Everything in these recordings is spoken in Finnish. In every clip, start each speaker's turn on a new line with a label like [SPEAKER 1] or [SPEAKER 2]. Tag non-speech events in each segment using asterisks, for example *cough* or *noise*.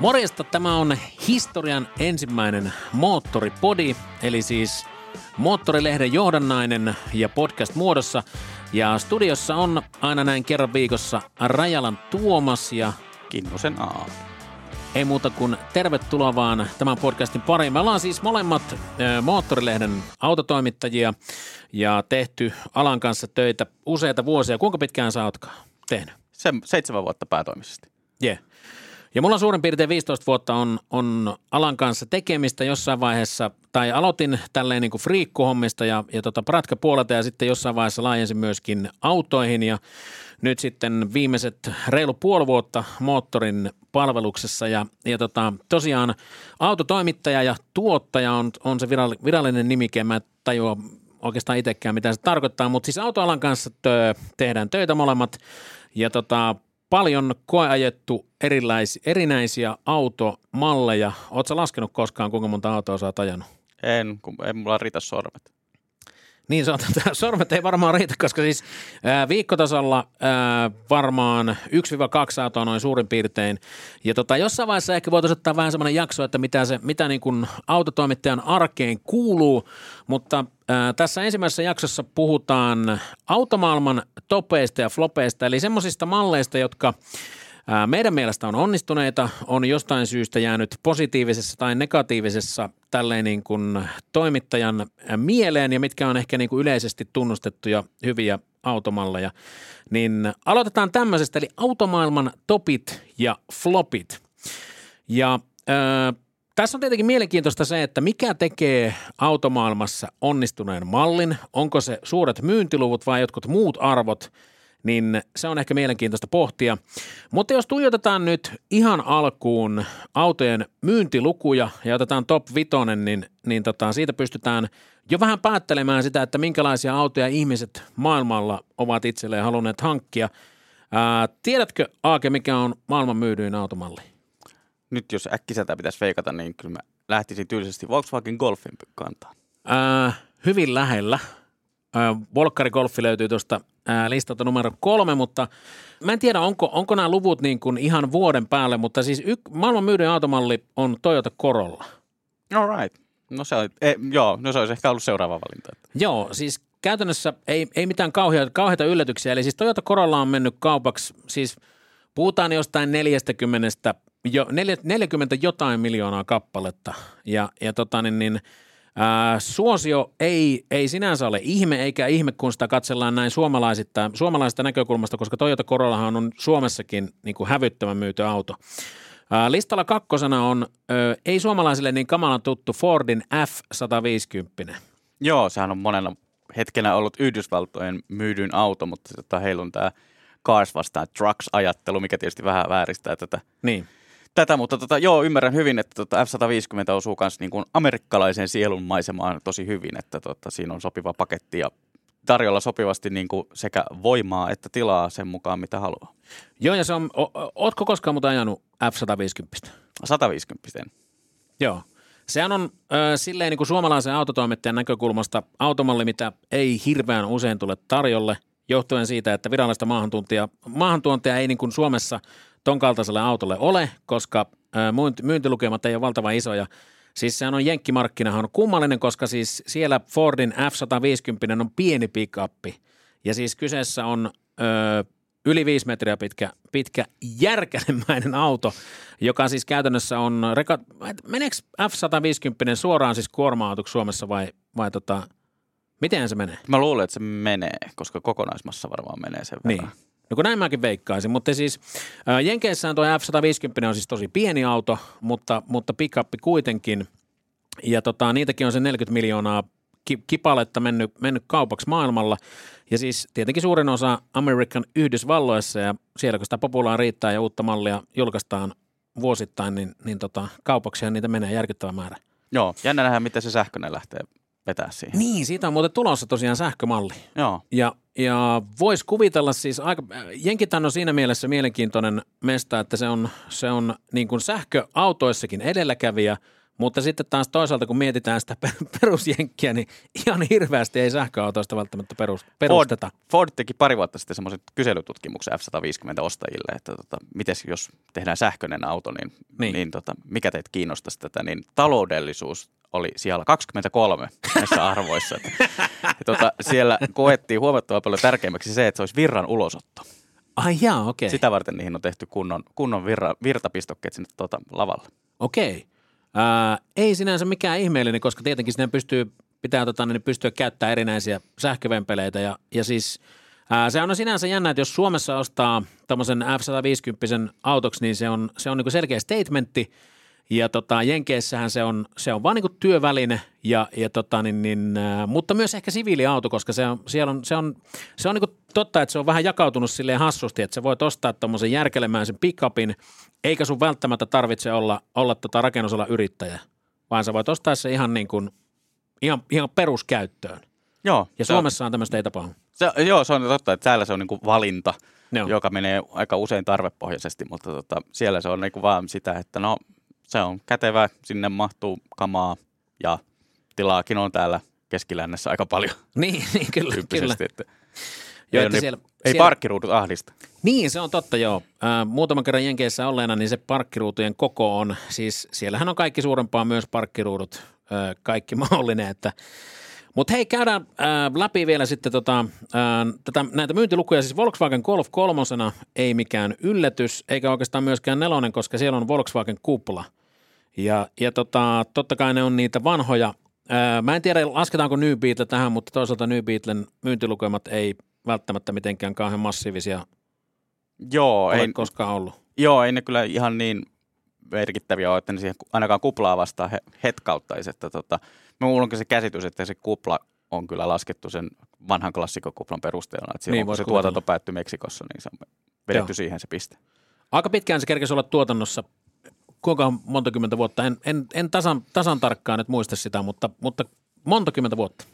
[SPEAKER 1] Morjesta, tämä on historian ensimmäinen moottoripodi, eli siis Moottorilehden johdannainen ja podcast muodossa. Ja studiossa on aina näin kerran viikossa Rajalan Tuomas ja
[SPEAKER 2] Kinnusen A.
[SPEAKER 1] ei muuta kuin tervetuloa vaan tämän podcastin pariin. Me ollaan siis molemmat äh, Moottorilehden autotoimittajia ja tehty alan kanssa töitä useita vuosia. Kuinka pitkään sä ootkaan tehnyt?
[SPEAKER 2] Se, seitsemän vuotta päätoimisesti.
[SPEAKER 1] Yeah. Ja mulla suurin piirtein 15 vuotta on, on alan kanssa tekemistä jossain vaiheessa, tai aloitin tälleen niin kuin friikkuhommista ja, ja tota pratkapuolelta ja sitten jossain vaiheessa laajensin myöskin autoihin ja nyt sitten viimeiset reilu puoli vuotta moottorin palveluksessa ja, ja tota, tosiaan autotoimittaja ja tuottaja on, on se virall- virallinen nimike, mä tajua oikeastaan itsekään mitä se tarkoittaa, mutta siis autoalan kanssa tö, tehdään töitä molemmat ja tota, paljon koeajettu erilais, erinäisiä automalleja. Oletko laskenut koskaan, kuinka monta autoa sä oot ajanut?
[SPEAKER 2] En, kun ei mulla riitä sormet.
[SPEAKER 1] Niin, se on, sormet ei varmaan riitä, koska siis viikkotasolla varmaan 1-2 autoa noin suurin piirtein. Ja tota, jossain vaiheessa ehkä voitaisiin ottaa vähän semmoinen jakso, että mitä, se, mitä niin kuin autotoimittajan arkeen kuuluu, mutta ää, tässä ensimmäisessä jaksossa puhutaan automaailman topeista ja flopeista, eli semmoisista malleista, jotka meidän mielestä on onnistuneita, on jostain syystä jäänyt positiivisessa tai negatiivisessa tälleen niin kuin toimittajan mieleen ja mitkä on ehkä niin kuin yleisesti tunnustettuja hyviä automalleja. Niin aloitetaan tämmöisestä, eli automaailman topit ja flopit. Ja ää, tässä on tietenkin mielenkiintoista se, että mikä tekee automaailmassa onnistuneen mallin. Onko se suuret myyntiluvut vai jotkut muut arvot, niin se on ehkä mielenkiintoista pohtia. Mutta jos tuijotetaan nyt ihan alkuun autojen myyntilukuja ja otetaan top vitonen, niin, niin tota, siitä pystytään jo vähän päättelemään sitä, että minkälaisia autoja ihmiset maailmalla ovat itselleen halunneet hankkia. Ää, tiedätkö, Aake, mikä on maailman myydyin automalli?
[SPEAKER 2] Nyt jos äkkiseltä pitäisi veikata, niin kyllä mä lähtisin tyylisesti Volkswagen Golfin kantaan.
[SPEAKER 1] Ää, hyvin lähellä. Ää, Volkkari Golfi löytyy tuosta listalta numero kolme, mutta mä en tiedä, onko, onko nämä luvut niin kuin ihan vuoden päälle, mutta siis y- maailman myydyin automalli on Toyota Corolla.
[SPEAKER 2] All right. No se, oli, e, joo, no se olisi ehkä ollut seuraava valinta.
[SPEAKER 1] Joo, siis käytännössä ei, ei mitään kauheita, kauheita yllätyksiä. Eli siis Toyota Corolla on mennyt kaupaksi, siis puhutaan jostain 40, jo, 40 jotain miljoonaa kappaletta. Ja, ja tota niin, niin ää, suosio ei, ei sinänsä ole ihme, eikä ihme, kun sitä katsellaan näin suomalaisista, suomalaisesta näkökulmasta, koska Toyota Corollahan on Suomessakin niin kuin hävyttömän myyty auto. Ää, listalla kakkosena on ö, ei suomalaisille niin kamalan tuttu Fordin F-150.
[SPEAKER 2] Joo, sehän on monena hetkenä ollut Yhdysvaltojen myydyin auto, mutta tota, heillä on tämä cars vastaan trucks-ajattelu, mikä tietysti vähän vääristää tätä,
[SPEAKER 1] Niin.
[SPEAKER 2] Tätä mutta tota, joo, ymmärrän hyvin, että tota F-150 osuu myös niin amerikkalaisen sielun maisemaan tosi hyvin, että tota, siinä on sopiva paketti ja tarjolla sopivasti niin kuin sekä voimaa että tilaa sen mukaan, mitä haluaa.
[SPEAKER 1] Joo, ja se on, o, o- ootko koskaan muuta ajanut F-150?
[SPEAKER 2] 150.
[SPEAKER 1] Joo. Sehän on ö, silleen niin kuin suomalaisen autotoimittajan näkökulmasta automalli, mitä ei hirveän usein tule tarjolle, johtuen siitä, että virallista maahantuntia, maahantuontia ei niin kuin Suomessa ton kaltaiselle autolle ole, koska myyntilukemat ei ole valtavan isoja. Siis sehän on jenkkimarkkinahan on kummallinen, koska siis siellä Fordin F-150 on pieni pick-uppi. Ja siis kyseessä on ö, yli viisi metriä pitkä, pitkä järkälemäinen auto, joka siis käytännössä on, reka, meneekö F-150 suoraan siis kuorma-autoksi Suomessa vai, vai tota, miten se menee?
[SPEAKER 2] Mä luulen, että se menee, koska kokonaismassa varmaan menee sen
[SPEAKER 1] Niin. No kun näin mäkin veikkaisin, mutta siis ää, Jenkeissään tuo F-150 on siis tosi pieni auto, mutta, mutta pick-up kuitenkin. Ja tota, niitäkin on se 40 miljoonaa ki- kipaletta mennyt, mennyt kaupaksi maailmalla. Ja siis tietenkin suurin osa American Yhdysvalloissa ja siellä kun sitä populaa riittää ja uutta mallia julkaistaan vuosittain, niin, niin tota, kaupaksihan niitä menee järkyttävä määrä.
[SPEAKER 2] Joo, jännä nähdä, miten se sähköinen lähtee vetää siihen.
[SPEAKER 1] Niin, siitä on muuten tulossa tosiaan sähkömalli.
[SPEAKER 2] Joo,
[SPEAKER 1] Ja, ja voisi kuvitella siis, aika, Jenkithän on siinä mielessä mielenkiintoinen mesta, että se on, se on niin kuin sähköautoissakin edelläkävijä, Mutta sitten taas toisaalta, kun mietitään sitä perusjenkkiä, niin ihan hirveästi ei sähköautoista välttämättä perusteta.
[SPEAKER 2] Ford, Ford teki pari vuotta sitten semmoisen kyselytutkimuksen F-150 ostajille, että tota, miten jos tehdään sähköinen auto, niin, niin. niin tota, mikä teitä kiinnostaisi tätä, niin taloudellisuus oli siellä 23 näissä arvoissa. Että, tota, siellä koettiin huomattavan paljon tärkeämmäksi se, että se olisi virran ulosotto.
[SPEAKER 1] Ai jaa, okei. Okay.
[SPEAKER 2] Sitä varten niihin on tehty kunnon, kunnon virra, virtapistokkeet sinne tuota, lavalle.
[SPEAKER 1] Okei. Okay. Ää, ei sinänsä mikään ihmeellinen, koska tietenkin sinne pystyy, pitää tota, niin pystyä käyttämään erinäisiä sähkövempeleitä ja, ja siis ää, se on sinänsä jännä, että jos Suomessa ostaa tämmöisen F-150 autoksi, niin se on, se on niin selkeä statementti ja tota, Jenkeissähän se on, se on vaan niin työväline, ja, ja tota, niin, niin, äh, mutta myös ehkä siviiliauto, koska se on, siellä on, se on, se on niin totta, että se on vähän jakautunut silleen hassusti, että sä voit ostaa tuommoisen järkelemäisen pickupin, eikä sun välttämättä tarvitse olla, olla tota rakennusala yrittäjä, vaan sä voit ostaa se ihan, niin kuin, ihan, ihan peruskäyttöön.
[SPEAKER 2] Joo.
[SPEAKER 1] Ja Suomessa on tämmöistä ei tapahdu.
[SPEAKER 2] Se, joo, se on totta, että täällä se on niin kuin valinta, joo. joka menee aika usein tarvepohjaisesti, mutta tota, siellä se on niin kuin vaan sitä, että no se on kätevä, sinne mahtuu kamaa ja tilaakin on täällä keskilännessä aika paljon. *laughs*
[SPEAKER 1] Niin, niin kyllä. kyllä.
[SPEAKER 2] Että Joo, että siellä, ei siellä... parkkiruudut ahdista.
[SPEAKER 1] Niin, se on totta joo. Äh, muutaman kerran Jenkeissä olleena, niin se parkkiruutujen koko on, siis siellähän on kaikki suurempaa myös parkkiruudut, äh, kaikki *laughs* mahdollinen, että mutta hei, käydään äh, läpi vielä sitten tota, äh, tätä, näitä myyntilukuja. Siis Volkswagen Golf kolmosena ei mikään yllätys, eikä oikeastaan myöskään nelonen, koska siellä on Volkswagen kupla. Ja, ja tota, totta kai ne on niitä vanhoja. Äh, mä en tiedä, lasketaanko New Beetle tähän, mutta toisaalta New Beetlen myyntilukemat ei välttämättä mitenkään kauhean massiivisia
[SPEAKER 2] Joo,
[SPEAKER 1] ole ei, koskaan ollut.
[SPEAKER 2] Joo, ei ne kyllä ihan niin merkittäviä ole, että ne siihen ainakaan kuplaa vastaan he, hetkauttaisi. Että tota, Minulla on se käsitys, että se kupla on kyllä laskettu sen vanhan klassikokuplan perusteella. Että niin, kun se kuvitella. tuotanto päättyi Meksikossa, niin se on vedetty Joo. siihen se piste.
[SPEAKER 1] Aika pitkään se kerkesi olla tuotannossa. Kuinka monta kymmentä vuotta? En, en, en tasan, tasan tarkkaan nyt muista sitä, mutta, mutta monta kymmentä vuotta.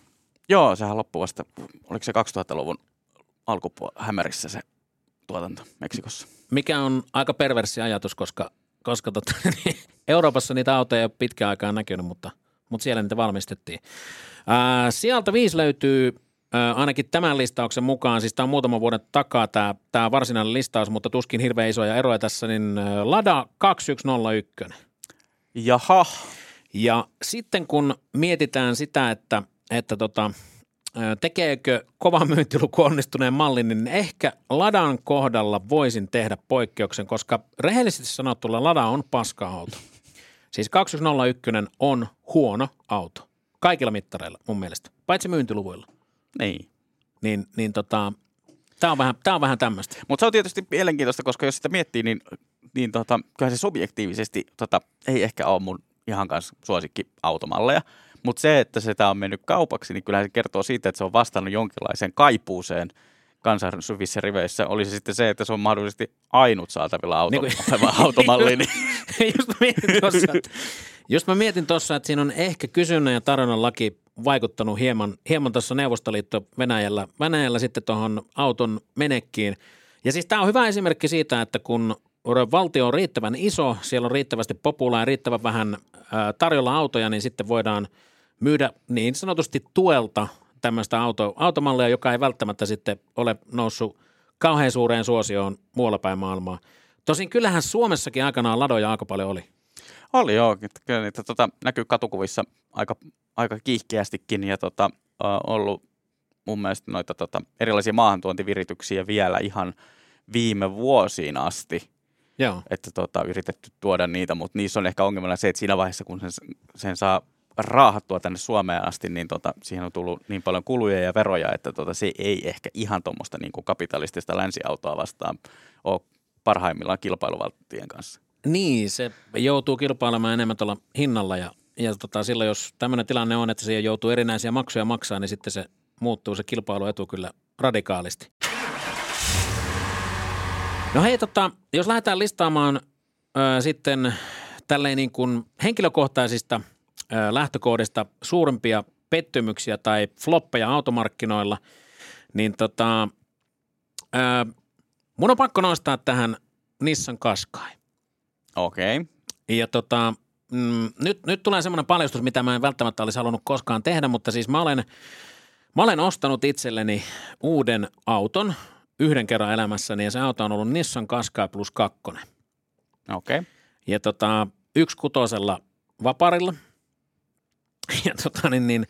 [SPEAKER 2] Joo, sehän loppui vasta, oliko se 2000-luvun alkupuolella hämärissä se tuotanto Meksikossa.
[SPEAKER 1] Mikä on aika perversi ajatus, koska, koska tota, *laughs* Euroopassa niitä autoja ei ole pitkään aikaan näkynyt, mutta – mutta siellä niitä valmistettiin. Ää, sieltä viisi löytyy ää, ainakin tämän listauksen mukaan, siis tämä on muutaman vuoden takaa tämä, tämä varsinainen listaus, mutta tuskin hirveän isoja eroja tässä, niin Lada 2101.
[SPEAKER 2] Jaha.
[SPEAKER 1] Ja sitten kun mietitään sitä, että, että tota, tekeekö kova myyntiluku onnistuneen mallin, niin ehkä Ladan kohdalla voisin tehdä poikkeuksen, koska rehellisesti sanottuna Lada on paska-auto. Siis 2101 on huono auto. Kaikilla mittareilla mun mielestä, paitsi myyntiluvuilla.
[SPEAKER 2] Niin.
[SPEAKER 1] Niin, niin tota, tämä on vähän, tää on vähän tämmöistä.
[SPEAKER 2] Mutta se on tietysti mielenkiintoista, koska jos sitä miettii, niin, niin tota, kyllähän se subjektiivisesti tota, ei ehkä ole mun ihan kanssa suosikki automalleja. Mutta se, että sitä on mennyt kaupaksi, niin kyllähän se kertoo siitä, että se on vastannut jonkinlaiseen kaipuuseen – kansan syvissä riveissä oli se sitten se, että se on mahdollisesti ainut saatavilla auto, niin kuin, *laughs* automalli. Niin.
[SPEAKER 1] just, mä mietin tossa, että, just mä mietin tuossa, että siinä on ehkä kysynnän ja tarjonnan laki vaikuttanut hieman, hieman tuossa Neuvostoliitto Venäjällä, Venäjällä sitten tuohon auton menekkiin. Ja siis tämä on hyvä esimerkki siitä, että kun valtio on riittävän iso, siellä on riittävästi populaa ja riittävän vähän tarjolla autoja, niin sitten voidaan myydä niin sanotusti tuelta – tämmöistä auto, automallia, joka ei välttämättä sitten ole noussut kauhean suureen suosioon muualla päin maailmaa. Tosin kyllähän Suomessakin aikanaan ladoja aika paljon oli.
[SPEAKER 2] Oli joo, kyllä niitä tota, näkyy katukuvissa aika, aika kiihkeästikin ja tota, ollut mun mielestä noita tota, erilaisia maahantuontivirityksiä vielä ihan viime vuosiin asti.
[SPEAKER 1] Joo.
[SPEAKER 2] Että tota, yritetty tuoda niitä, mutta niissä on ehkä ongelmana se, että siinä vaiheessa kun sen, sen saa raahattua tänne Suomeen asti, niin tota, siihen on tullut niin paljon kuluja ja veroja, että tota, se ei ehkä ihan tuommoista niin kapitalistista länsiautoa vastaan ole parhaimmillaan kilpailuvaltien kanssa.
[SPEAKER 1] Niin, se joutuu kilpailemaan enemmän tuolla hinnalla ja, ja tota, silloin jos tämmöinen tilanne on, että siihen joutuu erinäisiä maksuja maksaa, niin sitten se muuttuu se kilpailuetu kyllä radikaalisti. No hei, tota, jos lähdetään listaamaan ö, sitten tälleen niin kuin henkilökohtaisista – lähtökohdista suurimpia pettymyksiä tai floppeja automarkkinoilla, niin tota, ää, mun on pakko nostaa tähän Nissan Qashqai.
[SPEAKER 2] Okei. Okay.
[SPEAKER 1] Ja tota, mm, nyt, nyt tulee semmoinen paljastus, mitä mä en välttämättä olisi halunnut koskaan tehdä, mutta siis mä olen, mä olen ostanut itselleni uuden auton yhden kerran elämässäni ja se auto on ollut Nissan Qashqai plus 2.
[SPEAKER 2] Okei. Okay.
[SPEAKER 1] Ja tota, yksi kutosella vaparilla. Ja tota, niin, niin,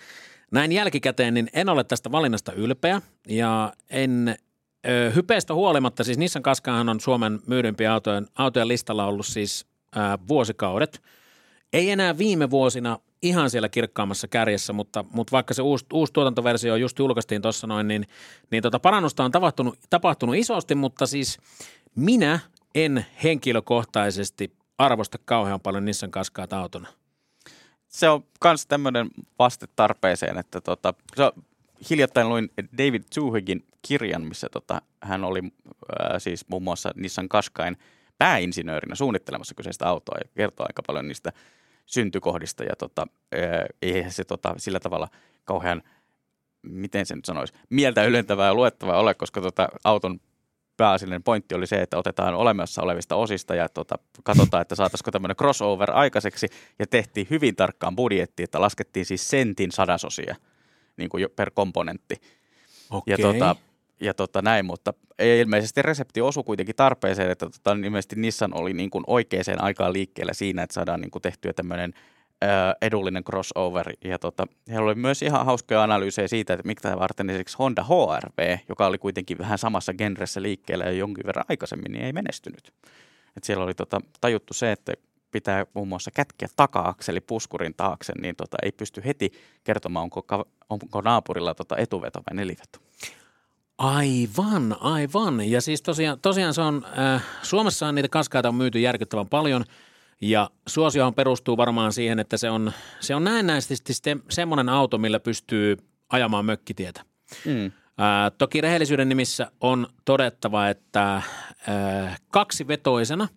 [SPEAKER 1] näin jälkikäteen, niin en ole tästä valinnasta ylpeä ja en ö, hypeistä huolimatta, siis Nissan Qashqaihan on Suomen myydympiä autojen, autojen listalla ollut siis ö, vuosikaudet. Ei enää viime vuosina ihan siellä kirkkaammassa kärjessä, mutta, mutta vaikka se uusi, uusi tuotantoversio just julkaistiin tuossa noin, niin, niin tota parannusta on tapahtunut, tapahtunut isosti, mutta siis minä en henkilökohtaisesti arvosta kauhean paljon Nissan Qashqaita autona.
[SPEAKER 2] Se on myös tämmöinen vaste tarpeeseen, että tota, se hiljattain luin David Zuhigin kirjan, missä tota, hän oli ää, siis muun muassa Nissan Qashqain pääinsinöörinä suunnittelemassa kyseistä autoa ja kertoo aika paljon niistä syntykohdista ja tota, eihän se tota, sillä tavalla kauhean, miten se nyt sanoisi, mieltä ylentävää ja luettavaa ole, koska tota, auton pääasiallinen pointti oli se, että otetaan olemassa olevista osista ja tota, katsotaan, että saataisiko tämmöinen crossover aikaiseksi ja tehtiin hyvin tarkkaan budjetti, että laskettiin siis sentin sadasosia niin kuin per komponentti.
[SPEAKER 1] Okei.
[SPEAKER 2] Ja, tota, ja tota näin, mutta ei ilmeisesti resepti osu kuitenkin tarpeeseen, että tota, ilmeisesti Nissan oli niin kuin oikeaan aikaan liikkeellä siinä, että saadaan niin kuin tehtyä tämmöinen edullinen crossover. Ja tota, heillä oli myös ihan hauskoja analyysejä siitä, että mitä varten esimerkiksi Honda HRV, joka oli kuitenkin vähän samassa genressä liikkeellä jo jonkin verran aikaisemmin, niin ei menestynyt. Et siellä oli tota, tajuttu se, että pitää muun muassa kätkeä taka-akseli puskurin taakse, niin tota, ei pysty heti kertomaan, onko, onko naapurilla tota etuveto vai neliveto.
[SPEAKER 1] Aivan, aivan. Ja siis tosiaan, tosiaan se on, äh, Suomessa niitä kaskaita on myyty järkyttävän paljon ja suosiohan perustuu varmaan siihen, että se on, se on näennäisesti semmoinen auto, millä pystyy ajamaan mökkitietä. Mm. Äh, toki rehellisyyden nimissä on todettava, että äh, kaksivetoisena,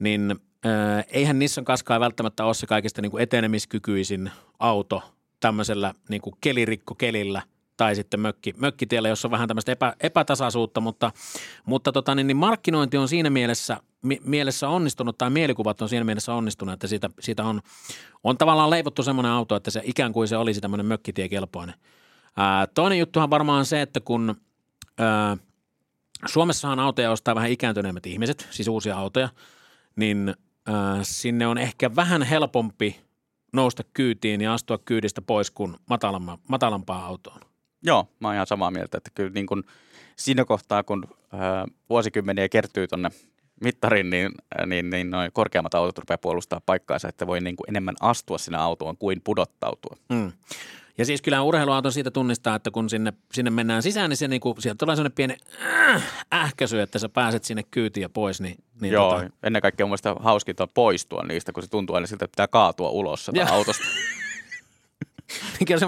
[SPEAKER 1] niin äh, eihän Nissan Qashqai välttämättä ole se kaikista niin kuin etenemiskykyisin auto tämmöisellä niin kuin kelirikkokelillä – tai sitten mökki, mökkitiellä, jossa on vähän tämmöistä epä, epätasaisuutta, mutta, mutta tota, niin, niin markkinointi on siinä mielessä, mi, mielessä onnistunut tai mielikuvat on siinä mielessä onnistunut, että siitä, siitä on, on tavallaan leivottu semmoinen auto, että se ikään kuin se olisi tämmöinen mökkitiekelpoinen. Ää, toinen juttuhan varmaan se, että kun ää, Suomessahan autoja ostaa vähän ikääntyneemmät ihmiset, siis uusia autoja, niin ää, sinne on ehkä vähän helpompi nousta kyytiin ja astua kyydistä pois kuin matalampaa autoon.
[SPEAKER 2] Joo, mä oon ihan samaa mieltä, että kyllä niin kun siinä kohtaa, kun ää, vuosikymmeniä kertyy tuonne mittarin, niin, niin, niin noin korkeammat autot rupeaa puolustaa paikkaansa, että voi niin kuin enemmän astua sinne autoon kuin pudottautua. Mm.
[SPEAKER 1] Ja siis kyllä urheiluauto siitä tunnistaa, että kun sinne, sinne mennään sisään, niin se niinku, sieltä tulee sellainen pieni äh, ähkäsy, että sä pääset sinne kyytiin ja pois. Niin, niin
[SPEAKER 2] Joo, tota... ennen kaikkea mun mielestä hauskinta poistua niistä, kun se tuntuu aina siltä, että pitää kaatua ulos autosta.
[SPEAKER 1] Kyllä se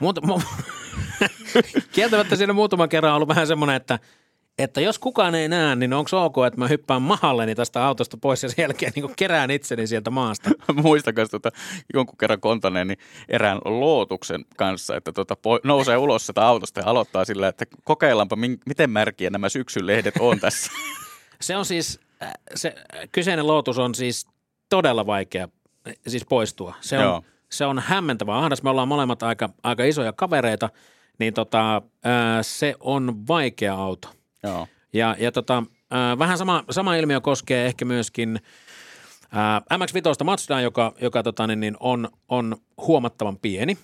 [SPEAKER 1] muuta, mu- *laughs* kieltämättä siinä muutaman kerran on ollut vähän semmoinen, että että jos kukaan ei näe, niin onko ok, että mä hyppään mahalleni tästä autosta pois ja sen jälkeen niin kerään itseni sieltä maasta? *laughs*
[SPEAKER 2] Muistakas tuota, jonkun kerran kontaneen niin erään lootuksen kanssa, että tuota, po- nousee ulos sitä autosta ja aloittaa sillä, että kokeillaanpa, miten märkiä nämä syksyn lehdet on tässä. *laughs* *laughs*
[SPEAKER 1] se on siis, äh, se kyseinen lootus on siis todella vaikea siis poistua. Se on, Joo se on hämmentävä ahdas. Me ollaan molemmat aika, aika isoja kavereita, niin tota, ää, se on vaikea auto.
[SPEAKER 2] Joo.
[SPEAKER 1] Ja, ja tota, ää, vähän sama, sama ilmiö koskee ehkä myöskin ää, MX-5 Mazda, joka, joka tota, niin, niin on, on huomattavan pieni.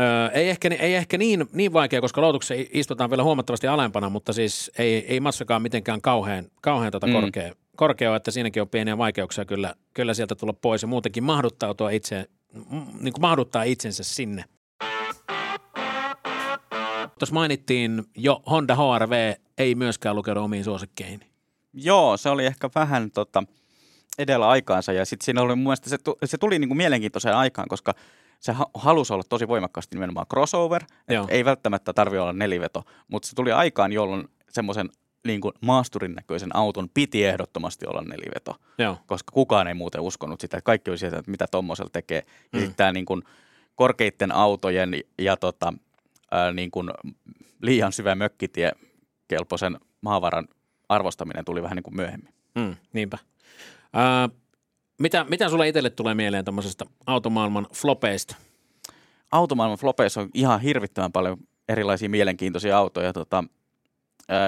[SPEAKER 1] Öö, ei ehkä, ei ehkä niin, niin vaikea, koska loutuksessa istutaan vielä huomattavasti alempana, mutta siis ei, ei massakaan mitenkään kauhean, kauhean tota mm. korkea, korkea, että siinäkin on pieniä vaikeuksia kyllä, kyllä sieltä tulla pois ja muutenkin mahduttautua itse, niin kuin mahduttaa itsensä sinne. Tuossa mainittiin jo Honda HRV ei myöskään lukenut omiin suosikkeihin.
[SPEAKER 2] Joo, se oli ehkä vähän tota, edellä aikaansa ja sitten siinä oli mun mielestä, se, se tuli niinku mielenkiintoiseen aikaan, koska se halusi olla tosi voimakkaasti nimenomaan crossover, ei välttämättä tarvitse olla neliveto, mutta se tuli aikaan, jolloin semmoisen niin kuin maasturin näköisen auton piti ehdottomasti olla neliveto,
[SPEAKER 1] Joo.
[SPEAKER 2] koska kukaan ei muuten uskonut sitä, että kaikki oli sieltä, että mitä tuommoisella tekee. Ja mm. sitten tämä niin kuin korkeiden autojen ja tota, ää, niin kuin liian syvä mökkitie kelpoisen maavaran arvostaminen tuli vähän niin kuin myöhemmin.
[SPEAKER 1] Mm, niinpä. Ää, mitä, mitä sulle itselle tulee mieleen tämmöisestä automaailman flopeista?
[SPEAKER 2] Automaailman flopeissa on ihan hirvittävän paljon erilaisia mielenkiintoisia autoja. Tota,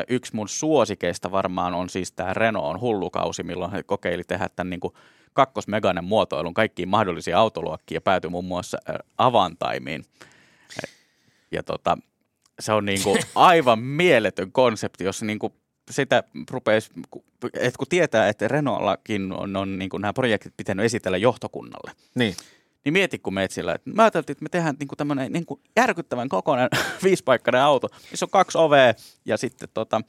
[SPEAKER 2] yksi mun suosikeista varmaan on siis tämä Renault hullukausi, milloin he kokeili tehdä tämän niin kuin kakkosmeganen muotoilun kaikkiin mahdollisia autoluokkiin ja päätyi muun muassa avantaimiin. Ja tota, se on niin kuin aivan *laughs* mieletön konsepti, jos niin kuin sitä rupeisi, että kun tietää, että Renaultakin on, on niin kuin nämä projektit pitänyt esitellä johtokunnalle.
[SPEAKER 1] Niin.
[SPEAKER 2] Niin mieti, kun meet sillä, että mä ajattelin, että me tehdään niin kuin tämmöinen niin kuin järkyttävän kokoinen *laughs* viisipaikkainen auto, missä on kaksi ovea ja sitten tota,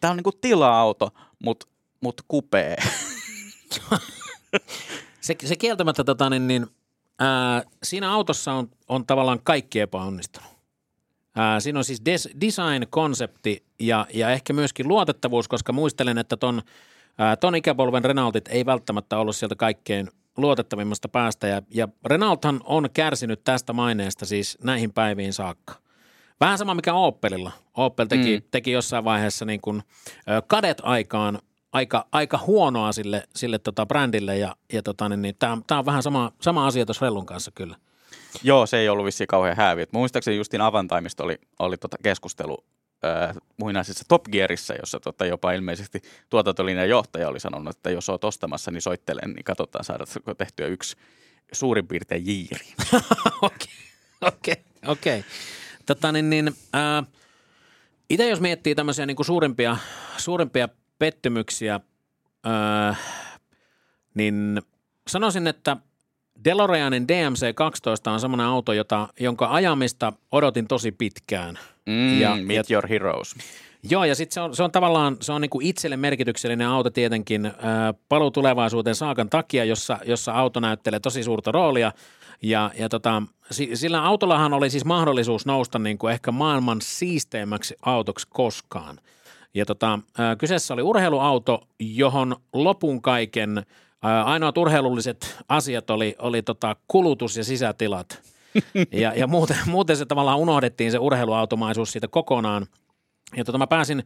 [SPEAKER 2] tämä on niin kuin tila-auto, mutta mut kupee. *laughs*
[SPEAKER 1] se, se kieltämättä tota, niin, niin, ää, siinä autossa on, on tavallaan kaikki epäonnistunut. Ää, siinä on siis des, design-konsepti ja, ja ehkä myöskin luotettavuus, koska muistelen, että ton, ää, ton ikäpolven Renaultit ei välttämättä ollut sieltä kaikkein luotettavimmasta päästä. Ja, ja Renaulthan on kärsinyt tästä maineesta siis näihin päiviin saakka. Vähän sama mikä Opelilla. Opel teki, mm. teki jossain vaiheessa niin kuin, kadet aikaan aika, aika huonoa sille, sille tota brändille ja, ja tota, niin, niin, tämä on vähän sama, sama asia tuossa Rellun kanssa kyllä.
[SPEAKER 2] Joo, se ei ollut vissiin kauhean häävi. Muistaakseni justiin Avantaimista oli, oli tota keskustelu äh, muinaisessa Top Gearissa, jossa tota jopa ilmeisesti tuotantolinjan johtaja oli sanonut, että jos olet ostamassa, niin soittelen, niin katsotaan saada tehtyä yksi suurin piirtein jiiri. *laughs*
[SPEAKER 1] Okei, okei, okei. Tota niin, niin äh, itse jos miettii tämmöisiä niin kuin suurimpia, suurimpia pettymyksiä, äh, niin sanoisin, että – DeLoreanin DMC-12 on semmoinen auto, jota, jonka ajamista odotin tosi pitkään.
[SPEAKER 2] Mm, ja, meet ja, your heroes.
[SPEAKER 1] Joo, ja sitten se on, se on tavallaan se on niinku itselle merkityksellinen auto tietenkin äh, paluu tulevaisuuteen saakan takia, jossa, jossa auto näyttelee tosi suurta roolia. Ja, ja tota, sillä autollahan oli siis mahdollisuus nousta niin kuin ehkä maailman siisteimmäksi autoksi koskaan. Ja tota, äh, kyseessä oli urheiluauto, johon lopun kaiken – Ainoat urheilulliset asiat oli, oli tota kulutus ja sisätilat. *laughs* ja, ja muuten, muuten se tavallaan unohdettiin se urheiluautomaisuus siitä kokonaan. Ja tota mä pääsin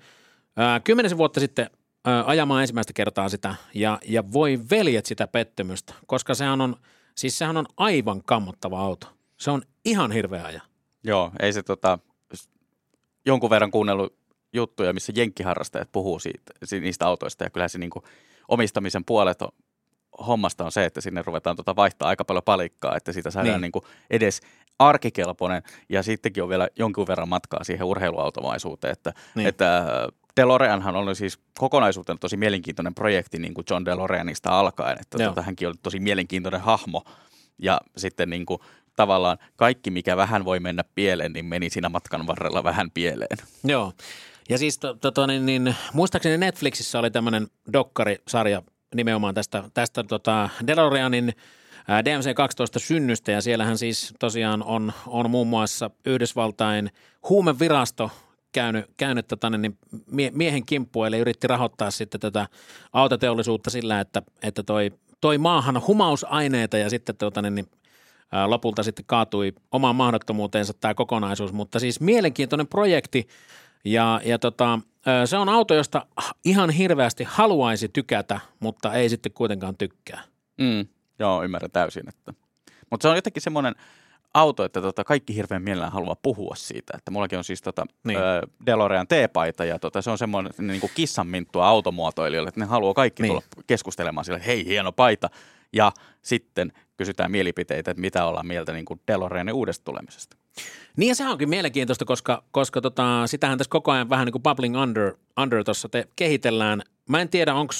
[SPEAKER 1] ää, kymmenisen vuotta sitten ää, ajamaan ensimmäistä kertaa sitä ja, ja voi veljet sitä pettymystä, koska sehän on, siis sehän on aivan kammottava auto. Se on ihan hirveä aja.
[SPEAKER 2] Joo, ei se tota, jonkun verran kuunnellut juttuja, missä jenkkiharrastajat puhuu siitä, niistä autoista ja kyllä se niin kuin omistamisen puolet on hommasta on se, että sinne ruvetaan tuota vaihtaa aika paljon palikkaa, että siitä saadaan niin. Niin kuin edes arkikelpoinen ja sittenkin on vielä jonkin verran matkaa siihen urheiluautomaisuuteen, että, niin. että äh, DeLoreanhan oli siis kokonaisuutena tosi mielenkiintoinen projekti niin kuin John DeLoreanista alkaen, että tuota, hänkin oli tosi mielenkiintoinen hahmo ja sitten niin kuin tavallaan kaikki, mikä vähän voi mennä pieleen, niin meni siinä matkan varrella vähän pieleen.
[SPEAKER 1] Joo. Ja siis to, to, to, niin, niin, muistaakseni Netflixissä oli tämmöinen dokkarisarja nimenomaan tästä, tästä tota DeLoreanin DMC-12 synnystä. Ja siellähän siis tosiaan on, on muun muassa Yhdysvaltain huumevirasto käynyt, käynyt tota, niin mie, miehen kimppuun, eli yritti rahoittaa sitten tätä autoteollisuutta sillä, että, että toi, toi maahan humausaineita ja sitten tota, niin, ää, lopulta sitten kaatui omaan mahdottomuuteensa tämä kokonaisuus, mutta siis mielenkiintoinen projekti. Ja, ja tota, se on auto, josta ihan hirveästi haluaisi tykätä, mutta ei sitten kuitenkaan tykkää.
[SPEAKER 2] Mm, joo, ymmärrän täysin. Että. Mutta se on jotenkin semmoinen auto, että tota, kaikki hirveän mielellään haluaa puhua siitä. Että mullakin on siis tota, niin. ö, DeLorean T-paita ja tota, se on semmoinen niin kuin kissanminttua automuotoilijoille, että ne haluaa kaikki niin. tulla keskustelemaan sille, että hei, hieno paita. Ja sitten kysytään mielipiteitä, että mitä ollaan mieltä niin kuin DeLoreanin uudesta tulemisesta.
[SPEAKER 1] Niin ja sehän onkin mielenkiintoista, koska, koska tota, sitähän tässä koko ajan vähän niin kuin bubbling under, under tuossa te kehitellään. Mä en tiedä, onko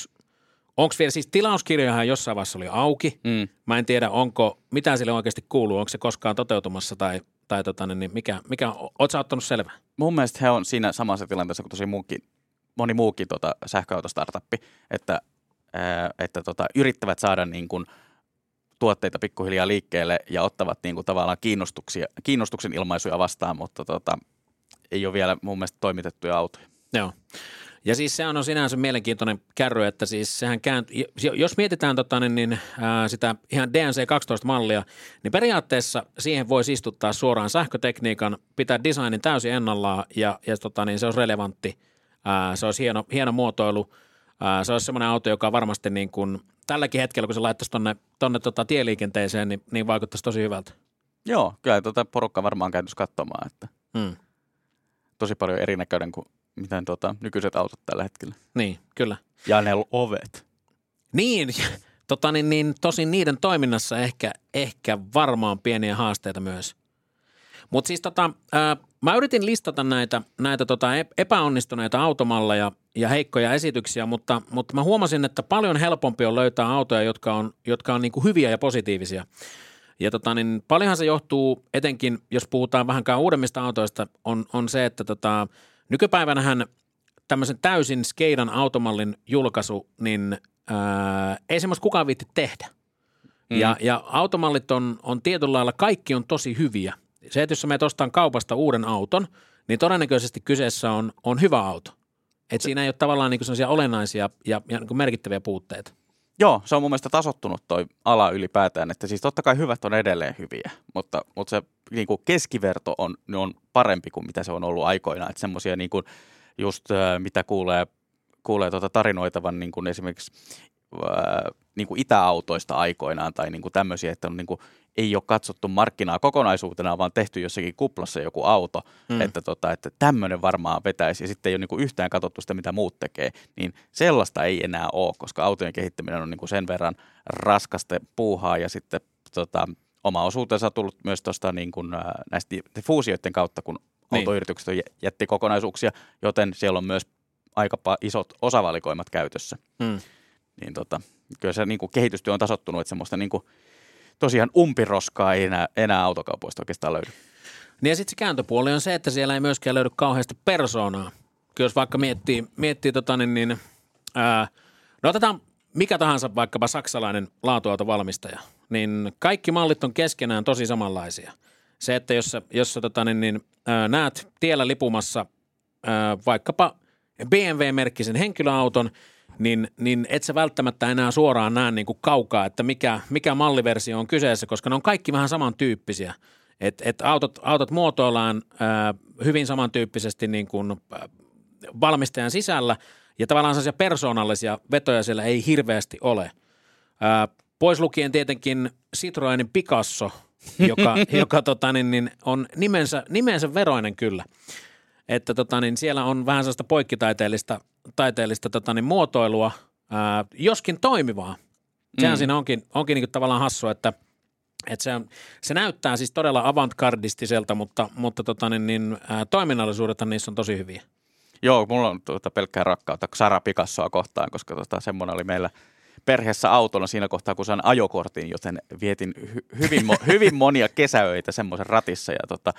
[SPEAKER 1] Onko vielä siis tilauskirjahan jossain vaiheessa oli auki. Mm. Mä en tiedä, onko, mitä sille oikeasti kuuluu, onko se koskaan toteutumassa tai, tai tota, niin mikä, mikä oot sä ottanut selvää?
[SPEAKER 2] Mun mielestä he on siinä samassa tilanteessa kuin tosi muukin, moni muukin tota, sähköautostartuppi, että, ää, että tota, yrittävät saada niin kuin – tuotteita pikkuhiljaa liikkeelle ja ottavat niin kuin tavallaan kiinnostuksia, kiinnostuksen ilmaisuja vastaan, mutta tota, ei ole vielä mun mielestä toimitettuja autoja.
[SPEAKER 1] Joo. Ja siis se on sinänsä mielenkiintoinen kärry, että siis sehän käänty, jos mietitään tota, niin, niin, ää, sitä ihan DNC-12-mallia, niin periaatteessa siihen voi istuttaa suoraan sähkötekniikan, pitää designin täysin ennallaan ja, ja tota, niin se olisi relevantti. Ää, se olisi hieno, hieno muotoilu. Ää, se olisi semmoinen auto, joka varmasti niin kuin tälläkin hetkellä, kun se laittaisi tonne, tonne tota tieliikenteeseen, niin, niin vaikuttaisi tosi hyvältä.
[SPEAKER 2] Joo, kyllä tota porukka varmaan käytössä katsomaan, että
[SPEAKER 1] Hmm.
[SPEAKER 2] tosi paljon erinäköinen kuin miten tota, nykyiset autot tällä hetkellä.
[SPEAKER 1] Niin, kyllä.
[SPEAKER 2] Ja ne ovet.
[SPEAKER 1] Niin, *laughs* tota, niin, niin tosin niiden toiminnassa ehkä, ehkä varmaan pieniä haasteita myös. Mutta siis tota, ää, mä yritin listata näitä, näitä tota ep- epäonnistuneita automalleja ja heikkoja esityksiä, mutta, mutta mä huomasin, että paljon helpompi on löytää autoja, jotka on, jotka on niinku hyviä ja positiivisia. Ja tota, niin paljonhan se johtuu etenkin, jos puhutaan vähänkään uudemmista autoista, on, on se, että tota, nykypäivänähän tämmöisen täysin skeidan automallin julkaisu, niin ää, ei semmoista kukaan viitti tehdä. Mm. Ja, ja automallit on, on tietyllä lailla, kaikki on tosi hyviä. Se, että jos sä menet ostamaan kaupasta uuden auton, niin todennäköisesti kyseessä on, on hyvä auto. Et siinä ei ole tavallaan niin sellaisia olennaisia ja, ja niin merkittäviä puutteita.
[SPEAKER 2] Joo, se on mun mielestä tasottunut toi ala ylipäätään, että siis totta kai hyvät on edelleen hyviä, mutta, mutta se niin kuin keskiverto on, on parempi kuin mitä se on ollut aikoinaan. Että semmoisia niin kuin just äh, mitä kuulee, kuulee tuota tarinoitavan niin kuin esimerkiksi äh, niin kuin itäautoista aikoinaan tai niin kuin tämmöisiä, että on niin kuin, ei ole katsottu markkinaa kokonaisuutena, vaan tehty jossakin kuplassa joku auto, mm. että, tota, että tämmöinen varmaan vetäisi ja sitten ei ole niin kuin yhtään katsottu sitä, mitä muut tekee, niin sellaista ei enää ole, koska autojen kehittäminen on niin kuin sen verran raskasta puuhaa ja sitten tota, oma osuutensa tullut myös tuosta niin kuin, näistä fuusioiden kautta, kun
[SPEAKER 1] Niin.
[SPEAKER 2] autoyritykset on jä- jättikokonaisuuksia, joten siellä on myös aika isot osavalikoimat käytössä.
[SPEAKER 1] Mm.
[SPEAKER 2] Niin tota, kyllä se niin kuin kehitystyö on tasottunut, että semmoista niin kuin, tosiaan umpiroskaa ei enää, enää autokaupoista oikeastaan löydy.
[SPEAKER 1] Niin ja sitten se kääntöpuoli on se, että siellä ei myöskään löydy kauheasti persoonaa. Jos vaikka miettii, miettii tota niin, niin ää, no otetaan mikä tahansa vaikkapa saksalainen laatuautovalmistaja, niin kaikki mallit on keskenään tosi samanlaisia. Se, että jos jos tota niin, niin, ää, näet tiellä lipumassa ää, vaikkapa BMW-merkkisen henkilöauton, niin, niin et sä välttämättä enää suoraan näe niin kuin kaukaa, että mikä, mikä malliversio on kyseessä, koska ne on kaikki vähän samantyyppisiä. Et, et autot, autot muotoillaan ää, hyvin samantyyppisesti niin kuin, valmistajan sisällä, ja tavallaan sellaisia persoonallisia vetoja siellä ei hirveästi ole. Ää, pois lukien tietenkin Citroenin Picasso, joka, *laughs* joka tota, niin, niin on nimensä, nimensä veroinen kyllä. Että tota, niin siellä on vähän sellaista poikkitaiteellista taiteellista, tota, niin, muotoilua, ää, joskin toimivaa. Sehän mm. siinä onkin, onkin niin tavallaan hassua, että – et se, se näyttää siis todella avantgardistiselta, mutta, mutta tota, niin, niin, ää, toiminnallisuudet niissä on tosi hyviä.
[SPEAKER 2] Joo, mulla on tuota pelkkää rakkautta Sara Picassoa kohtaan, koska tota, semmoinen oli meillä perheessä autona siinä kohtaa, kun sain ajokortin, joten vietin hy- hyvin, mo- *laughs* hyvin monia kesäöitä semmoisen ratissa ja tota,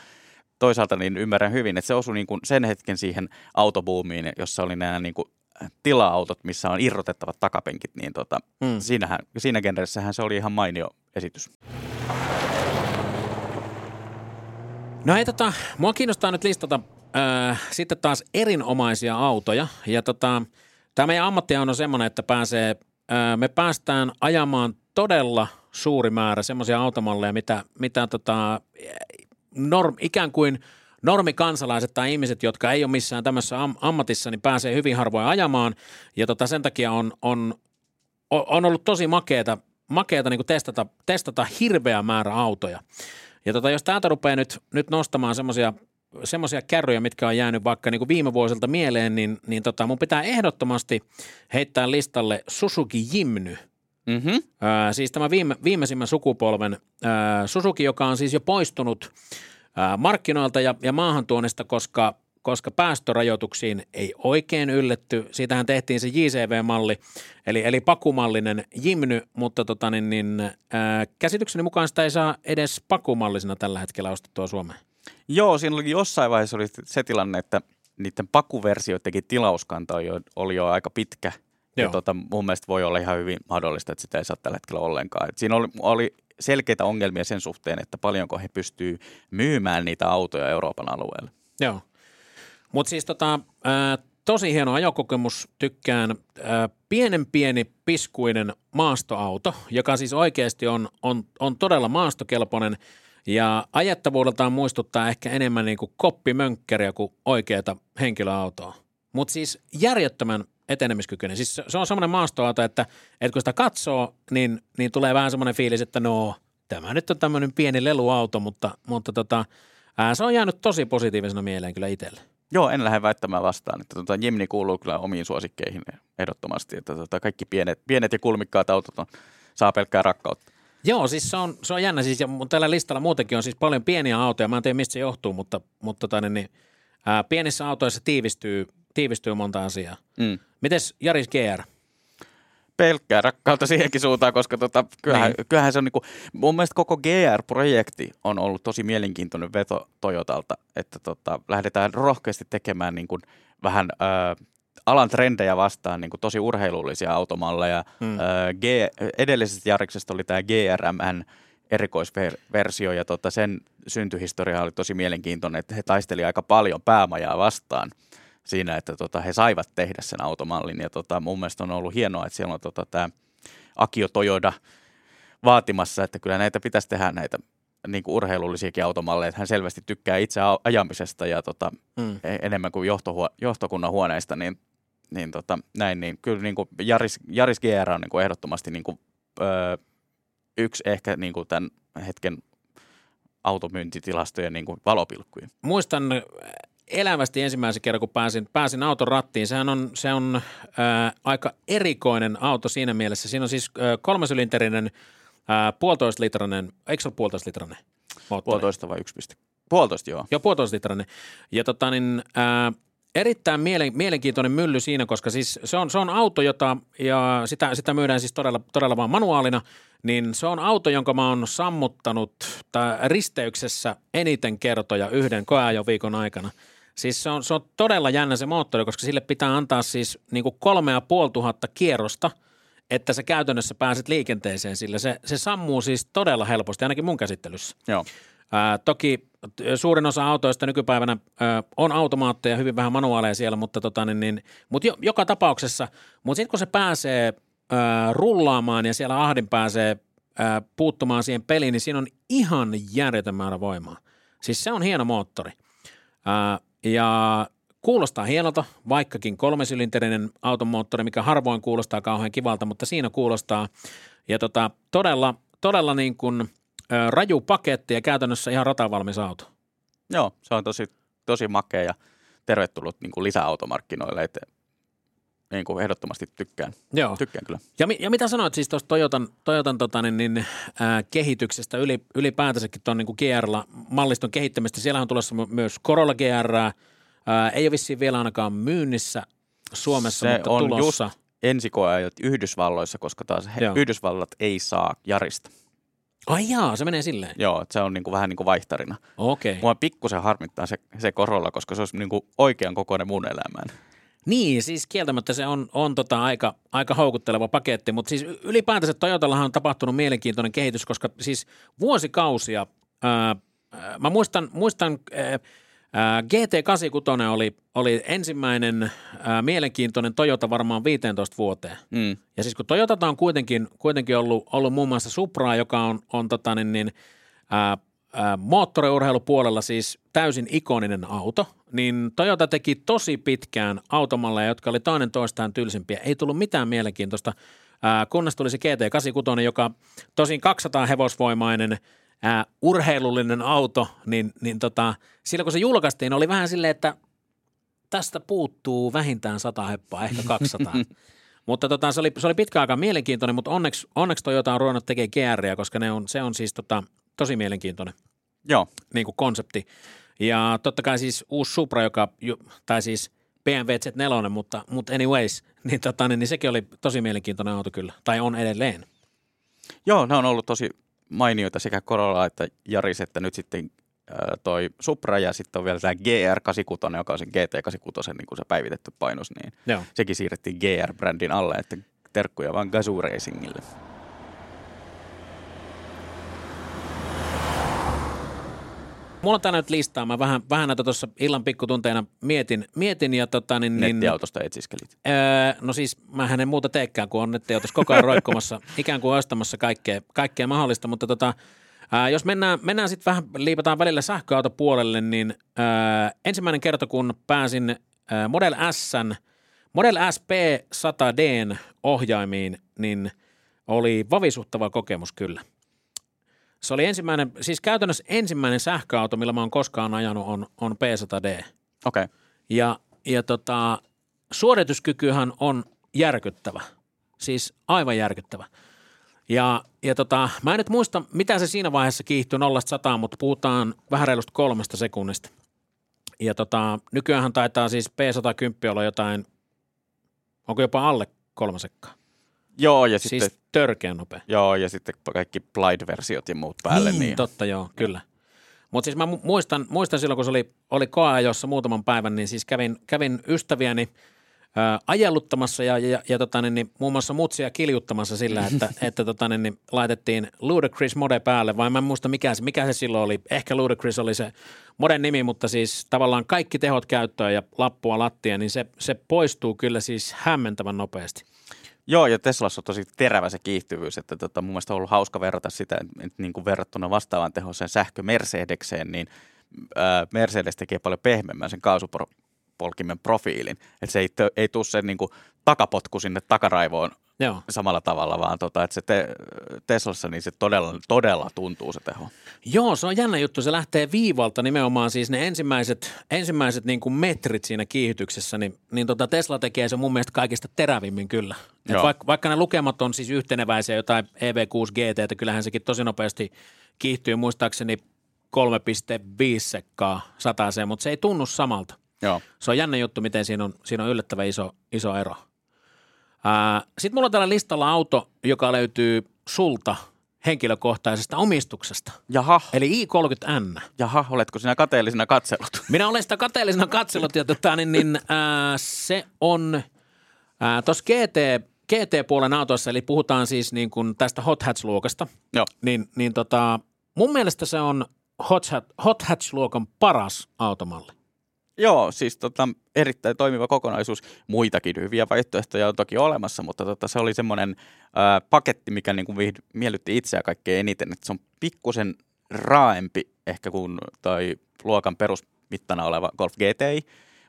[SPEAKER 2] toisaalta niin ymmärrän hyvin, että se osui niin kuin sen hetken siihen autobuumiin, jossa oli nämä niin kuin tila-autot, missä on irrotettavat takapenkit, niin tota,
[SPEAKER 1] Mm.
[SPEAKER 2] siinähän, siinä genressähän se oli ihan mainio esitys.
[SPEAKER 1] No hei, tota, mua kiinnostaa nyt listata äh, sitten taas erinomaisia autoja. Ja tota, tämä meidän ammattia on semmoinen, että pääsee, äh, me päästään ajamaan todella suuri määrä semmoisia automalleja, mitä, mitä tota, norm, ikään kuin normikansalaiset tai ihmiset, jotka ei ole missään tämmöisessä am- ammatissa, niin pääsee hyvin harvoin ajamaan. Ja tota, sen takia on, on, on ollut tosi makeeta, makeeta niin testata, testata hirveä määrä autoja. Ja tota, jos täältä rupeaa nyt, nyt nostamaan semmoisia semmoisia kärryjä, mitkä on jäänyt vaikka niin kuin viime vuosilta mieleen, niin, niin tota, mun pitää ehdottomasti heittää listalle Suzuki Jimny.
[SPEAKER 2] Mm-hmm.
[SPEAKER 1] Ää, siis tämä viime, viimeisimmän sukupolven ää, Suzuki, joka on siis jo poistunut markkinoilta ja, ja maahantuonnista, koska, koska päästörajoituksiin ei oikein ylletty. Siitähän tehtiin se JCV-malli, eli, eli pakumallinen Jimny, mutta tota, niin, niin, ää, käsitykseni mukaan sitä ei saa edes pakumallisena tällä hetkellä ostettua Suomeen.
[SPEAKER 2] Joo, siinä oli jossain vaiheessa oli se tilanne, että niiden pakuversioidenkin tilauskanta oli jo, oli jo aika pitkä.
[SPEAKER 1] Joo.
[SPEAKER 2] Ja tota, mun mielestä voi olla ihan hyvin mahdollista, että sitä ei saa tällä hetkellä ollenkaan. Et siinä oli, oli selkeitä ongelmia sen suhteen, että paljonko he pystyy myymään niitä autoja Euroopan alueelle.
[SPEAKER 1] Joo. Mutta siis tota, tosi hieno ajokokemus, tykkään. Ää, pienen pieni piskuinen maastoauto, joka siis oikeasti on, on, on todella maastokelpoinen ja ajettavuudeltaan muistuttaa ehkä enemmän niin kuin koppimönkkeriä kuin oikeata henkilöautoa. Mutta siis järjettömän etenemiskykyinen. Siis se, on semmoinen maastoauto, että, että kun sitä katsoo, niin, niin tulee vähän semmoinen fiilis, että no, tämä nyt on tämmöinen pieni leluauto, mutta, mutta tota, ää, se on jäänyt tosi positiivisena mieleen kyllä itselle.
[SPEAKER 2] Joo, en lähde väittämään vastaan. Että tota, Jimni kuuluu kyllä omiin suosikkeihin ehdottomasti. Että tota, kaikki pienet, pienet ja kulmikkaat autot on, saa pelkkää rakkautta.
[SPEAKER 1] Joo, siis se on, se on jännä. Siis, ja tällä listalla muutenkin on siis paljon pieniä autoja. Mä en tiedä, mistä se johtuu, mutta, mutta tota, niin, niin, ää, pienissä autoissa tiivistyy, tiivistyy monta asiaa.
[SPEAKER 2] Mm.
[SPEAKER 1] Mites Jaris GR?
[SPEAKER 2] pelkkää rakkautta siihenkin suuntaan, koska tota, kyllähän, niin. kyllähän se on niinku, mun mielestä koko GR-projekti on ollut tosi mielenkiintoinen veto Toyotalta, että tota, lähdetään rohkeasti tekemään niinku vähän ö, alan trendejä vastaan niinku tosi urheilullisia automalleja. Hmm. Ö, G, edellisestä Jariksesta oli tämä GRMN erikoisversio ja tota, sen syntyhistoria oli tosi mielenkiintoinen, että he taisteli aika paljon päämajaa vastaan – siinä, että tota, he saivat tehdä sen automallin. Ja tota, mun mielestä on ollut hienoa, että siellä on tota, tämä Akio Toyoda vaatimassa, että kyllä näitä pitäisi tehdä näitä niin kuin urheilullisiakin automalleja. Hän selvästi tykkää itse ajamisesta ja tota, mm. E-, enemmän kuin johtohuo- johtokunnan huoneista, niin, niin tota, näin, niin kyllä niin kuin Jaris, Jaris GR on niin kuin ehdottomasti niin kuin, öö, yksi ehkä niin kuin tämän hetken automyyntitilastojen niin kuin valopilkkuja.
[SPEAKER 1] Muistan elävästi ensimmäisen kerran, kun pääsin, pääsin auton rattiin. Sehän on, se on ää, aika erikoinen auto siinä mielessä. Siinä on siis ää, kolmesylinterinen, ää, puolitoista litrainen, eikö se ole puolitoista litrainen?
[SPEAKER 2] Moottori? Puolitoista vai yksi piste? Puolitoista, joo.
[SPEAKER 1] Joo, puolitoista litrainen. Ja tota niin, ää, erittäin mielen, mielenkiintoinen mylly siinä, koska siis se on, se on auto, jota, ja sitä, sitä myydään siis todella, todella vaan manuaalina, niin se on auto, jonka mä oon sammuttanut tai risteyksessä eniten kertoja yhden koeajoviikon aikana – Siis se on, se on todella jännä se moottori, koska sille pitää antaa siis niin kuin kolme ja puoli tuhatta kierrosta, että sä käytännössä pääset liikenteeseen, sillä se, se sammuu siis todella helposti, ainakin mun käsittelyssä.
[SPEAKER 2] Joo.
[SPEAKER 1] Ää, toki suurin osa autoista nykypäivänä ää, on automaatteja, hyvin vähän manuaaleja siellä, mutta, tota, niin, niin, mutta jo, joka tapauksessa, mutta sitten kun se pääsee ää, rullaamaan ja siellä ahdin pääsee ää, puuttumaan siihen peliin, niin siinä on ihan järjetön määrä voimaa. Siis se on hieno moottori. Ää, ja kuulostaa hienolta, vaikkakin kolmesylinterinen automoottori, mikä harvoin kuulostaa kauhean kivalta, mutta siinä kuulostaa. Ja tota, todella, todella niin kuin, ö, raju paketti ja käytännössä ihan ratavalmis auto.
[SPEAKER 2] Joo, se on tosi, tosi makea ja tervetullut niin kuin lisäautomarkkinoille. Että niin kuin ehdottomasti tykkään. Joo. Tykkään kyllä.
[SPEAKER 1] Ja, ja mitä sanoit siis tuosta Toyotan, Toyotan tota, niin, niin, ää, kehityksestä yli, ylipäätänsäkin tuon niin GR-malliston kehittämistä? Siellä on tulossa myös Corolla GR, ää, ei ole vissiin vielä ainakaan myynnissä Suomessa,
[SPEAKER 2] Se
[SPEAKER 1] mutta
[SPEAKER 2] on
[SPEAKER 1] tulossa.
[SPEAKER 2] just ensikoajat Yhdysvalloissa, koska taas he, Yhdysvallat ei saa Jarista.
[SPEAKER 1] Ai jaa, se menee silleen?
[SPEAKER 2] Joo, se on niinku vähän niin kuin vaihtarina.
[SPEAKER 1] Okei. Okay.
[SPEAKER 2] Mua pikkusen harmittaa se, se korolla, koska se olisi niinku oikean kokoinen mun elämään.
[SPEAKER 1] Niin, siis kieltämättä se on, on tota aika, aika houkutteleva paketti, mutta siis ylipäätänsä Toyotallahan on tapahtunut mielenkiintoinen kehitys, koska siis vuosikausia, ää, mä muistan, muistan ää, GT86 oli, oli ensimmäinen ää, mielenkiintoinen Toyota varmaan 15 vuoteen.
[SPEAKER 2] Mm.
[SPEAKER 1] Ja siis kun Toyota on kuitenkin, kuitenkin ollut, ollut muun muassa Supraa, joka on, on tota niin, niin, ää, moottoriurheilupuolella siis täysin ikoninen auto, niin Toyota teki tosi pitkään automalleja, jotka oli toinen toistaan tylsimpiä. Ei tullut mitään mielenkiintoista, kunnes tuli se GT86, joka tosin 200 hevosvoimainen ää, urheilullinen auto, niin, niin tota, silloin kun se julkaistiin, oli vähän silleen, että tästä puuttuu vähintään 100 heppaa, ehkä 200. *laughs* mutta tota, se, oli, se oli pitkä aika mielenkiintoinen, mutta onneksi, onneksi Toyota on ruvennut tekemään GR, koska ne on, se on siis tota, tosi mielenkiintoinen
[SPEAKER 2] Joo.
[SPEAKER 1] Niin kuin konsepti. Ja totta kai siis uusi Supra, joka, tai siis BMW Z4, mutta, mutta anyways, niin, tota, niin, niin sekin oli tosi mielenkiintoinen auto kyllä, tai on edelleen.
[SPEAKER 2] Joo, ne on ollut tosi mainioita sekä Corolla että Jaris, että nyt sitten äh, toi Supra ja sitten on vielä tämä GR86, joka on sen GT86, niin kuin se päivitetty painos, niin Joo. sekin siirrettiin GR-brändin alle, että terkkuja vaan Gazoo Racingille.
[SPEAKER 1] Mulla on tänään nyt listaa. Mä vähän, vähän näitä tuossa illan pikkutunteina mietin, mietin ja tota niin,
[SPEAKER 2] niin Nettiautosta etsiskelit?
[SPEAKER 1] Öö, no siis mä en muuta teekään, kun on nettiautossa koko ajan roikkumassa, *laughs* ikään kuin ostamassa kaikkea, kaikkea mahdollista, mutta tota, ää, jos mennään, mennään sitten vähän, liipataan välillä sähköautopuolelle, niin ää, ensimmäinen kerta, kun pääsin ää, Model S Model SP 100Dn ohjaimiin niin oli vavisuttava kokemus kyllä. Se oli ensimmäinen, siis käytännössä ensimmäinen sähköauto, millä mä oon koskaan ajanut, on, on P100D.
[SPEAKER 2] Okei. Okay.
[SPEAKER 1] Ja, ja tota, suorituskykyhän on järkyttävä. Siis aivan järkyttävä. Ja, ja tota, mä en nyt muista, mitä se siinä vaiheessa kiihtyi 0 mutta puhutaan vähän reilusta kolmesta sekunnista. Ja tota, nykyään taitaa siis P110 olla jotain, onko jopa alle kolme sekkaa.
[SPEAKER 2] Joo, ja
[SPEAKER 1] Siis
[SPEAKER 2] sitten,
[SPEAKER 1] törkeän nopea.
[SPEAKER 2] joo, ja sitten kaikki Blide-versiot ja muut päälle. Niin,
[SPEAKER 1] Totta joo, kyllä. Mutta siis mä mu- muistan, muistan silloin, kun se oli, oli koeajossa muutaman päivän, niin siis kävin, kävin ystäviäni ää, ajelluttamassa ja, ja, ja tota, niin, niin, muun muassa mutsia kiljuttamassa sillä, että, *laughs* että tota, niin, niin, laitettiin Ludacris mode päälle, vai mä en muista mikä se, mikä se silloin oli. Ehkä Ludacris oli se moden nimi, mutta siis tavallaan kaikki tehot käyttöön ja lappua lattia, niin se, se poistuu kyllä siis hämmentävän nopeasti.
[SPEAKER 2] Joo, ja Teslassa on tosi terävä se kiihtyvyys, että tota, mun mielestä on ollut hauska verrata sitä, että, niin kuin verrattuna vastaavan tehoiseen sähkö Mercedekseen, niin ää, Mercedes tekee paljon pehmeämmän sen kaasupolkimen profiilin, että se ei, ei tule sen niin kuin takapotku sinne takaraivoon
[SPEAKER 1] Joo.
[SPEAKER 2] samalla tavalla, vaan tota, että se te, Teslassa niin se todella, todella tuntuu se teho.
[SPEAKER 1] Joo, se on jännä juttu. Se lähtee viivalta nimenomaan siis ne ensimmäiset, ensimmäiset niin kuin metrit siinä kiihytyksessä, niin, niin tota Tesla tekee se mun mielestä kaikista terävimmin kyllä. Et vaikka, vaikka ne lukemat on siis yhteneväisiä jotain EV6 GT, että kyllähän sekin tosi nopeasti kiihtyy muistaakseni 3,5 sekkaa sataseen, mutta se ei tunnu samalta.
[SPEAKER 2] Joo.
[SPEAKER 1] Se on jännä juttu, miten siinä on, siinä on yllättävän iso, iso ero. Sitten mulla on täällä listalla auto, joka löytyy sulta henkilökohtaisesta omistuksesta.
[SPEAKER 2] Jaha,
[SPEAKER 1] Eli i30N.
[SPEAKER 2] jaha, oletko sinä kateellisena katsellut? *laughs*
[SPEAKER 1] Minä olen sitä kateellisena katsellut ja tota, niin, niin, ää, se on tuossa GT, GT-puolen autossa, eli puhutaan siis niin kuin tästä Hot Hatch-luokasta,
[SPEAKER 2] Joo.
[SPEAKER 1] niin, niin tota, mun mielestä se on Hot, Hat- Hot Hatch-luokan paras automalli.
[SPEAKER 2] Joo, siis tota, erittäin toimiva kokonaisuus. Muitakin hyviä vaihtoehtoja on toki olemassa, mutta tota, se oli semmoinen ää, paketti, mikä niin kuin miellytti itseä kaikkein eniten. Että se on pikkusen raaempi ehkä kuin toi luokan perusmittana oleva Golf GTI,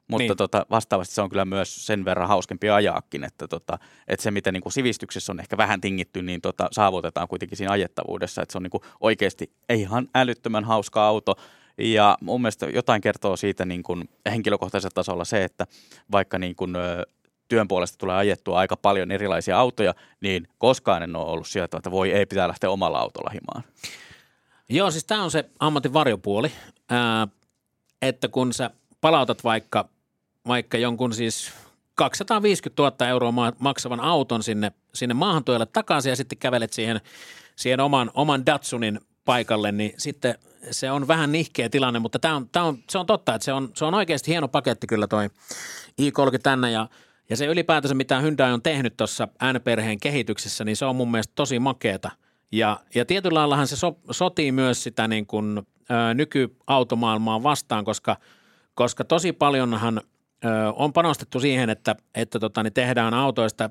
[SPEAKER 2] mutta
[SPEAKER 1] Niin.
[SPEAKER 2] niin. tota, vastaavasti se on kyllä myös sen verran hauskempi ajaakin, että, tota, että se mitä niin kuin sivistyksessä on ehkä vähän tingitty, niin tota, saavutetaan kuitenkin siinä ajettavuudessa, että se on niin kuin oikeasti ihan älyttömän hauska auto, ja mun mielestä jotain kertoo siitä niin kuin henkilökohtaisella tasolla se, että vaikka niin kuin, työn puolesta tulee ajettua aika paljon erilaisia autoja, niin koskaan en ole ollut sieltä, että voi ei pitää lähteä omalla autolla himaan.
[SPEAKER 1] Joo, siis tämä on se ammatin varjopuoli, että kun sä palautat vaikka, vaikka jonkun siis 250 000 euroa ma- maksavan auton sinne, sinne maahantuojalle takaisin ja sitten kävelet siihen, siihen oman, oman Datsunin paikalle, niin sitten se on vähän nihkeä tilanne, mutta tää on, tää on, se on totta, että se on, se on oikeasti hieno paketti kyllä toi i30 tänne ja, ja se ylipäätänsä, mitä Hyundai on tehnyt tuossa N-perheen kehityksessä, niin se on mun mielestä tosi makeeta. Ja, ja tietyllä laillahan se so, sotii myös sitä niin kuin, ö, nykyautomaailmaa vastaan, koska, koska tosi paljonhan ö, on panostettu siihen, että, että tota, niin tehdään autoista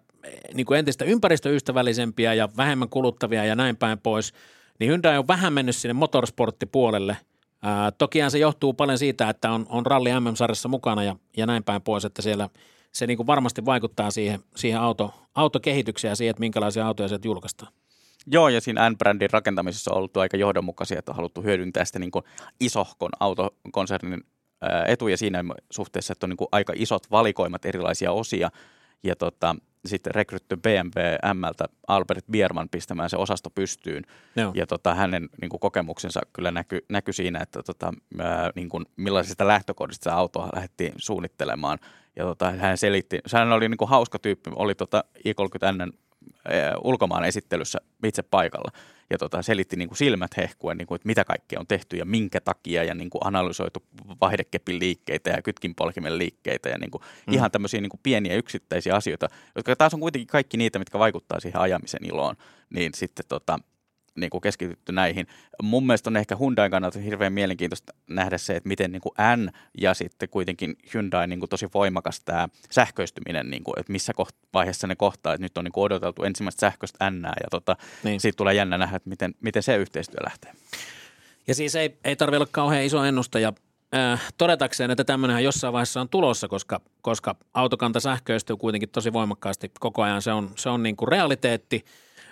[SPEAKER 1] niin kuin entistä ympäristöystävällisempiä ja vähemmän kuluttavia ja näin päin pois. Niin Hyundai on vähän mennyt sinne motorsporttipuolelle. Tokihan se johtuu paljon siitä, että on, on ralli MM-sarjassa mukana ja, ja näin päin pois, että siellä se niin kuin varmasti vaikuttaa siihen, siihen auto, autokehitykseen ja siihen, että minkälaisia autoja sieltä julkaistaan.
[SPEAKER 2] Joo, ja siinä N-brändin rakentamisessa on ollut aika johdonmukaisia, että on haluttu hyödyntää sitä niin kuin isohkon autokonsernin etuja siinä suhteessa, että on niin kuin aika isot valikoimat erilaisia osia. Ja tota, sitten rekrytty BMW Mltä Albert Bierman pistämään se osasto pystyyn.
[SPEAKER 1] Joo.
[SPEAKER 2] Ja tota, hänen niin kuin, kokemuksensa kyllä näkyi näky siinä, että tota, ää, niin kuin, millaisista lähtökohdista sitä autoa lähdettiin suunnittelemaan. Ja tota, hän selitti, hän oli niin kuin, hauska tyyppi, oli tota, i30N ulkomaan esittelyssä itse paikalla. Ja tota, selitti niin kuin silmät hehkuen, niin kuin, että mitä kaikkea on tehty ja minkä takia ja niin kuin analysoitu vaihdekepin liikkeitä ja kytkinpolkimen liikkeitä ja niin kuin, mm. ihan tämmöisiä niin kuin pieniä yksittäisiä asioita, jotka taas on kuitenkin kaikki niitä, mitkä vaikuttaa siihen ajamisen iloon. Niin sitten tota, niin kuin keskitytty näihin. Mun mielestä on ehkä Hyundain kannalta hirveän mielenkiintoista nähdä se, että miten niin kuin N ja sitten kuitenkin Hyundai niin kuin tosi voimakas tämä sähköistyminen, niin kuin, että missä koht- vaiheessa ne kohtaa, että nyt on niin kuin odoteltu ensimmäistä sähköistä N ja tota,
[SPEAKER 1] Niin.
[SPEAKER 2] niin. siitä tulee jännä nähdä, että miten, miten se yhteistyö lähtee.
[SPEAKER 1] Ja siis ei, ei tarvitse olla kauhean iso ennustaja, äh, todetakseen, että tämmöinenhän jossain vaiheessa on tulossa, koska, koska autokanta sähköistyy kuitenkin tosi voimakkaasti koko ajan. Se on, se on niin kuin realiteetti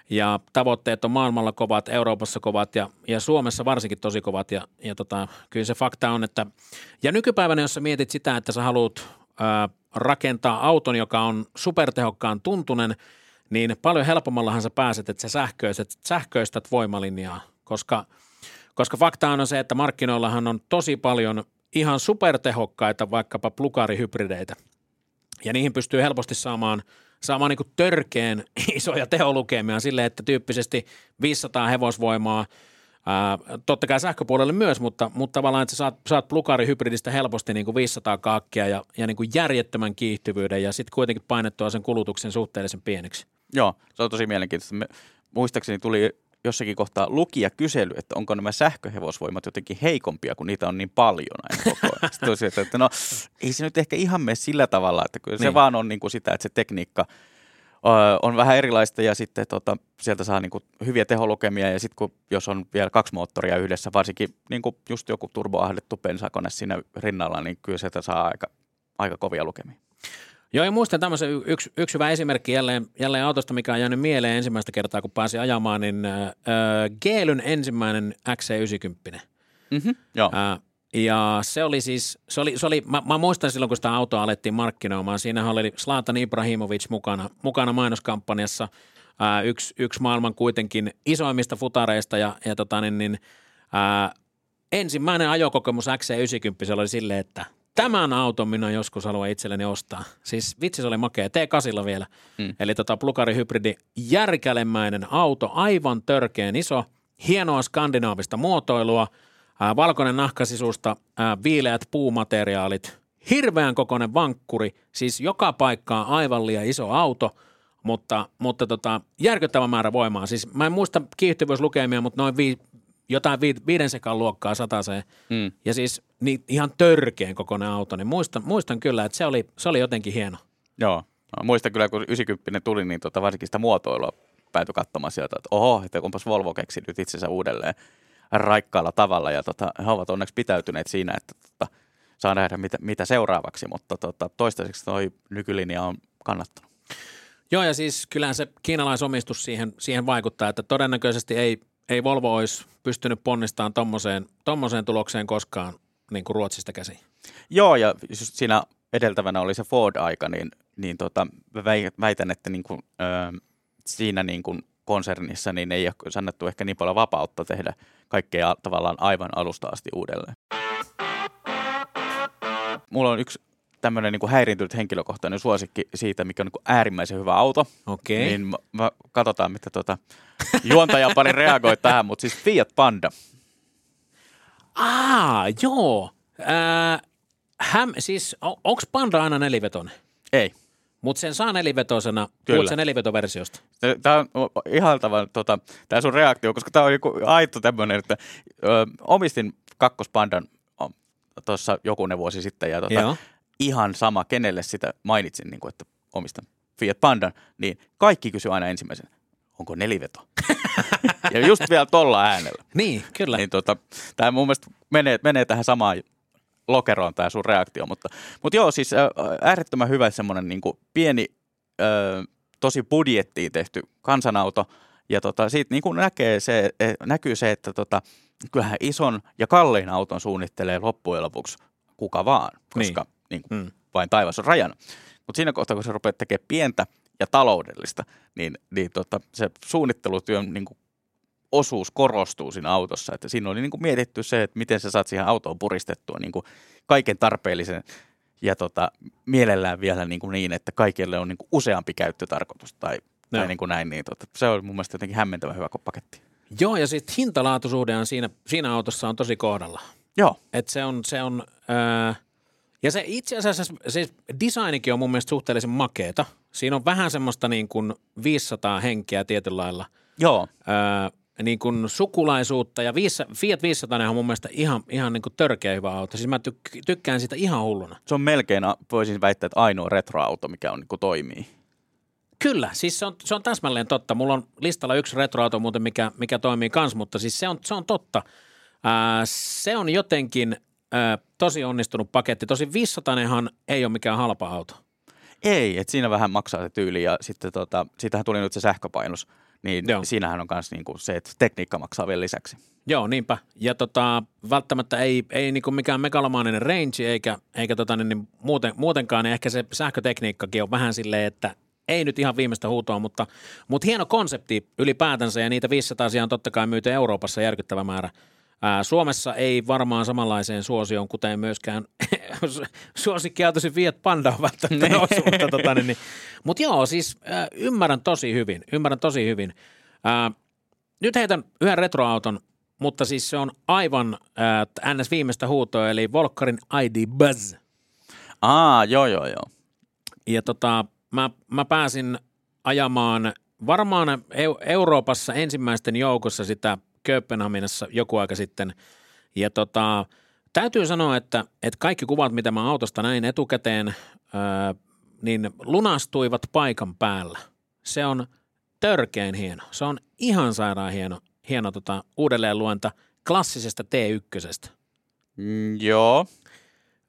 [SPEAKER 1] ja tavoitteet on maailmalla kovat, Euroopassa kovat ja, ja Suomessa varsinkin tosi kovat. Ja, ja tota, kyllä se fakta on, että ja nykypäivänä, jos sä mietit sitä, että sä haluat äh, rakentaa auton, joka on supertehokkaan tuntunen, niin paljon helpommallahan sä pääset, että sä sähköistät, sähköistät voimalinjaa, koska – koska fakta on se, että markkinoillahan on tosi paljon ihan supertehokkaita vaikkapa plugarihybrideitä. Ja niihin pystyy helposti saamaan, saamaan niin törkeen *laughs* isoja teholukemia sille, että tyyppisesti 500 hevosvoimaa, Ää, totta kai sähköpuolelle myös, mutta, mutta tavallaan, että sä saat, saat plugarihybridistä helposti niin kuin 500 kaakkia ja, ja niin kuin järjettömän kiihtyvyyden ja sitten kuitenkin painettua sen kulutuksen suhteellisen pieneksi.
[SPEAKER 2] Joo, se on tosi mielenkiintoista. Me, muistaakseni tuli jossakin kohtaa lukija kysely, että onko nämä sähköhevosvoimat jotenkin heikompia, kun niitä on niin paljon näin koko ajan. Sitten tosiaan, että no ei se nyt ehkä ihan mene sillä tavalla, että kyllä niin. se vaan on niin kuin sitä, että se tekniikka on vähän erilaista ja sitten tota, sieltä saa niin kuin hyviä teholukemia ja sitten kun, jos on vielä kaksi moottoria yhdessä, varsinkin niin kuin just joku turboahdettu pensakone siinä rinnalla, niin kyllä sieltä saa aika, aika kovia lukemia.
[SPEAKER 1] Joo, ja muistan tämmöisen yksi, yksi hyvä esimerkki jälleen, jälleen autosta, mikä on jäänyt mieleen ensimmäistä kertaa, kun pääsi ajamaan, niin äh, Geelyn ensimmäinen XC90.
[SPEAKER 2] Mm-hmm, joo. Äh,
[SPEAKER 1] ja se oli siis, se oli, se oli mä, mä muistan silloin, kun sitä autoa alettiin markkinoimaan, siinä oli Slatan Ibrahimovic mukana, mukana mainoskampanjassa, äh, yksi, yksi maailman kuitenkin isoimmista futareista ja, ja tota, niin, niin, äh, ensimmäinen ajokokemus XC90 oli silleen, että tämän auton minä joskus haluan itselleni ostaa. Siis vitsi se oli makea, T8 vielä. Mm. Eli tota plugari hybridi, järkälemäinen auto, aivan törkeen iso, hienoa skandinaavista muotoilua, ää, valkoinen nahkasisusta, ää, viileät puumateriaalit, hirveän kokoinen vankkuri, siis joka paikkaan aivan liian iso auto, mutta, mutta tota, järkyttävä määrä voimaa. Siis mä en muista kiihtyvyyslukemia, mutta noin vi, jotain vi, viiden sekan luokkaa sataseen. Mm. Ja siis niin ihan törkeen kokoinen auto, niin muistan, muistan kyllä, että se oli, se oli jotenkin hieno.
[SPEAKER 2] Joo, no, muistan kyllä, kun 90 tuli, niin tota, varsinkin sitä muotoilua päätyi katsomaan sieltä, että oho, että kunpas Volvo keksi nyt itsensä uudelleen raikkaalla tavalla, ja tota, he ovat onneksi pitäytyneet siinä, että tota, saa nähdä mitä, mitä seuraavaksi, mutta tota, toistaiseksi toi nykylinja on kannattanut.
[SPEAKER 1] Joo, ja siis kyllähän se kiinalaisomistus siihen, siihen vaikuttaa, että todennäköisesti ei, ei Volvo olisi pystynyt ponnistamaan tommoseen, tommoseen tulokseen koskaan niin kuin Ruotsista käsin.
[SPEAKER 2] Joo, ja just siinä edeltävänä oli se Ford-aika, niin, niin tota, väitän, että niin kuin, ö, siinä niin kuin konsernissa niin ei ole sannettu ehkä niin paljon vapautta tehdä kaikkea tavallaan aivan alusta asti uudelleen. Mulla on yksi tämmöinen niin häiriintynyt henkilökohtainen suosikki siitä, mikä on niin äärimmäisen hyvä auto.
[SPEAKER 1] Okei.
[SPEAKER 2] Okay. Niin mä, mä, katsotaan, mitä tuota, juontaja pari reagoi tähän, mutta siis Fiat Panda.
[SPEAKER 1] Aa, joo. Äh, häm, siis on, onko Panda aina nelivetonen?
[SPEAKER 2] Ei.
[SPEAKER 1] Mutta sen saa nelivetosena, puhut sen nelivetoversiosta.
[SPEAKER 2] Tämä on ihaltava tota, tämä sun reaktio, koska tämä on joku aito tämmöinen, että ö, omistin kakkospandan tuossa jokunen vuosi sitten ja tota, ihan sama, kenelle sitä mainitsin, niin kuin, että omistan Fiat Pandan, niin kaikki kysyy aina ensimmäisen, onko neliveto? *laughs* ja just vielä tolla äänellä.
[SPEAKER 1] Niin, kyllä.
[SPEAKER 2] Niin tota, tämä mun mielestä menee, menee tähän samaan lokeroon tämä sun reaktio, mutta, mutta joo, siis äärettömän hyvä semmoinen niin pieni, ö, tosi budjettiin tehty kansanauto, ja tota, siitä niin kuin näkee se, e, näkyy se, että tota, kyllähän ison ja kallein auton suunnittelee loppujen lopuksi kuka vaan, koska niin. Niin kuin, mm. vain taivas on rajana. Mutta siinä kohtaa, kun sä rupeat tekemään pientä ja taloudellista, niin, niin tota, se suunnittelutyön niin kuin osuus korostuu siinä autossa. Että siinä oli niin kuin mietitty se, että miten sä saat siihen autoon puristettua niin kuin kaiken tarpeellisen ja tota, mielellään vielä niin, kuin niin että kaikille on niin kuin useampi käyttötarkoitus tai, tai niin kuin näin. Niin tota, se oli mun mielestä jotenkin hämmentävän hyvä paketti.
[SPEAKER 1] Joo, ja sitten hintalaatusuhde siinä, siinä autossa on tosi kohdalla.
[SPEAKER 2] Joo.
[SPEAKER 1] Et se on, se on äh, ja se itse asiassa, se designikin on mun mielestä suhteellisen makeeta. Siinä on vähän semmoista niin kuin 500 henkeä tietyllä lailla.
[SPEAKER 2] Joo.
[SPEAKER 1] Öö, niin kuin sukulaisuutta ja Fiat 500 on mun mielestä ihan, ihan niin kuin törkeä hyvä auto. Siis mä tyk- tykkään sitä ihan hulluna.
[SPEAKER 2] Se on melkein, voisin väittää, että ainoa retroauto, mikä on niin kuin toimii.
[SPEAKER 1] Kyllä, siis se on, se on täsmälleen totta. Mulla on listalla yksi retroauto muuten, mikä, mikä toimii kans, mutta siis se on, se on totta. Ää, se on jotenkin ää, tosi onnistunut paketti. Tosi 500 ei ole mikään halpa auto.
[SPEAKER 2] Ei, että siinä vähän maksaa se tyyli ja sitten tota, siitähän tuli nyt se sähköpainus. Niin
[SPEAKER 1] Joo.
[SPEAKER 2] siinähän on myös niinku se, että tekniikka maksaa vielä lisäksi.
[SPEAKER 1] Joo, niinpä. Ja tota, välttämättä ei, ei niinku mikään megalomaaninen range eikä, eikä tota, niin, niin muuten, muutenkaan, niin ehkä se sähkötekniikkakin on vähän silleen, että ei nyt ihan viimeistä huutoa, mutta, mutta hieno konsepti ylipäätänsä ja niitä 500 on totta kai myyty Euroopassa järkyttävä määrä. Suomessa ei varmaan samanlaiseen suosioon, kuten myöskään *laughs* suosikkiautosi Fiat Panda on välttämättä noussut, mutta, tota, niin, niin. mutta joo, siis ymmärrän tosi hyvin, ymmärrän tosi hyvin. Nyt heitän yhden retroauton, mutta siis se on aivan ns. viimeistä huutoa, eli Volkkarin ID Buzz.
[SPEAKER 2] Aa, joo, joo, joo.
[SPEAKER 1] Ja tota, mä, mä pääsin ajamaan varmaan Eu- Euroopassa ensimmäisten joukossa sitä Kööpenhaminassa joku aika sitten. Ja tota, täytyy sanoa, että, että kaikki kuvat, mitä mä autosta näin etukäteen, ää, niin lunastuivat paikan päällä. Se on törkein hieno. Se on ihan sairaan hieno, hieno tota, uudelleenluenta klassisesta T1.
[SPEAKER 2] Mm, joo,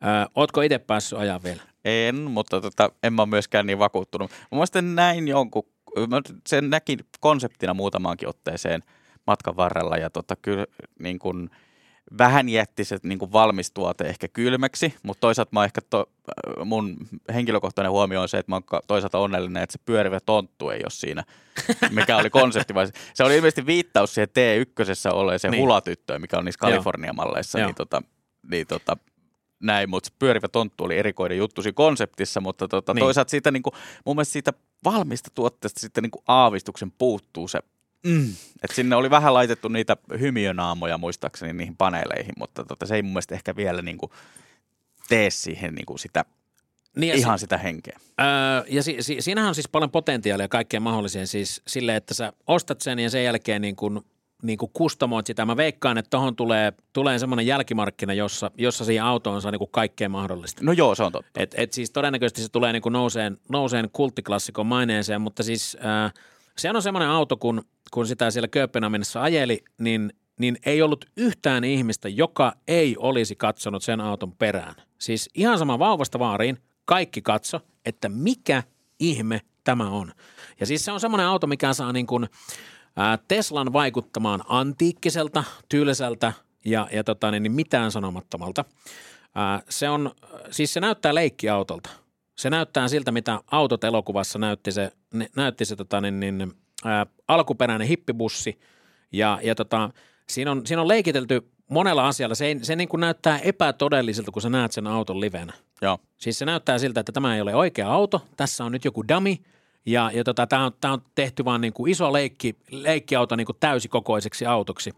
[SPEAKER 1] Ää, ootko itse päässyt ajaa vielä?
[SPEAKER 2] en, mutta tota, en mä myöskään niin vakuuttunut. Mä näin jonkun, mä sen näkin konseptina muutamaankin otteeseen matkan varrella ja tota, kyllä niin kuin, vähän jätti se niin kuin valmis tuote ehkä kylmäksi, mutta toisaalta mä ehkä to, mun henkilökohtainen huomio on se, että mä oon toisaalta onnellinen, että se pyörivä tonttu ei ole siinä, mikä oli konsepti, vaan se- se oli ilmeisesti viittaus siihen T1 olleeseen
[SPEAKER 1] Niin.
[SPEAKER 2] niin. hulatyttöön, mikä on niissä. Kalifornia-malleissa, niin, tota, niin tota, näin, mutta se pyörivä tonttu oli erikoinen juttu siinä konseptissa, mutta tota,
[SPEAKER 1] niin.
[SPEAKER 2] toisaalta siitä, niin kuin, mun mielestä siitä valmista tuotteesta sitten niin kuin aavistuksen puuttuu se, mm. että sinne oli vähän laitettu niitä hymiönaamoja muistaakseni niihin paneeleihin, mutta tota, se ei mun mielestä ehkä vielä niin kuin tee siihen niin kuin sitä,
[SPEAKER 1] Niin
[SPEAKER 2] ihan sitä henkeä.
[SPEAKER 1] Öö, ja si, si, siinähän on siis paljon potentiaalia kaikkeen mahdolliseen siis sille, että sä ostat sen ja sen jälkeen niin kuin, niin kuin kustomoit sitä. Mä veikkaan, että tuohon tulee, tulee semmoinen jälkimarkkina, jossa, jossa siihen autoon saa niin kaikkea mahdollista.
[SPEAKER 2] No joo, se on totta.
[SPEAKER 1] Et, et siis todennäköisesti se tulee niin nouseen, nouseen kulttiklassikon maineeseen, mutta siis äh, se on semmoinen auto, kun, kun sitä siellä Kööpenhaminassa ajeli, niin, niin ei ollut yhtään ihmistä, joka ei olisi katsonut sen auton perään. Siis ihan sama vauvasta vaariin, kaikki katso, että mikä ihme tämä on. Ja siis se on semmoinen auto, mikä saa niin kuin, Teslan vaikuttamaan antiikkiselta, tyyliseltä ja, ja tota, niin, niin mitään sanomattomalta. Se on, siis se näyttää leikkiautolta. Se näyttää siltä, mitä autot elokuvassa näytti se, näytti se tota, niin, niin, ää, alkuperäinen hippibussi. Ja, ja tota, siinä, on, siinä on leikitelty monella asialla. Se, ei, se niin kuin näyttää epätodelliselta, kun sä näet sen auton livenä.
[SPEAKER 2] Joo.
[SPEAKER 1] Siis se näyttää siltä, että tämä ei ole oikea auto, tässä on nyt joku dummy, ja, ja tota, tämä on, tää on tehty vaan niin kuin iso leikki, leikkiauto niin kuin täysikokoiseksi autoksi.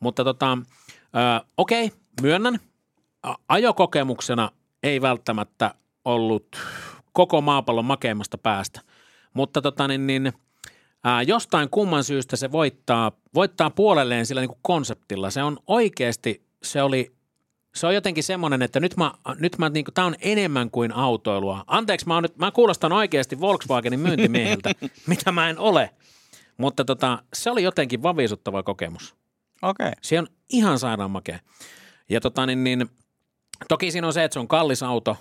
[SPEAKER 1] Mutta tota, ö, okei, myönnän, ajokokemuksena ei välttämättä ollut koko maapallon makeimmasta päästä, mutta tota, niin, niin, ää, jostain kumman syystä se voittaa, voittaa puolelleen sillä niin kuin konseptilla. Se on oikeasti, se oli se on jotenkin semmoinen, että nyt mä, nyt mä niinku, tää on enemmän kuin autoilua. Anteeksi, mä, oon nyt, mä kuulostan oikeasti Volkswagenin myyntimieheltä, *laughs* mitä mä en ole. Mutta tota, se oli jotenkin vavisuttava kokemus.
[SPEAKER 2] Okei. Okay.
[SPEAKER 1] Se on ihan sairaan makea. Ja tota, niin, niin, toki siinä on se, että se on kallis auto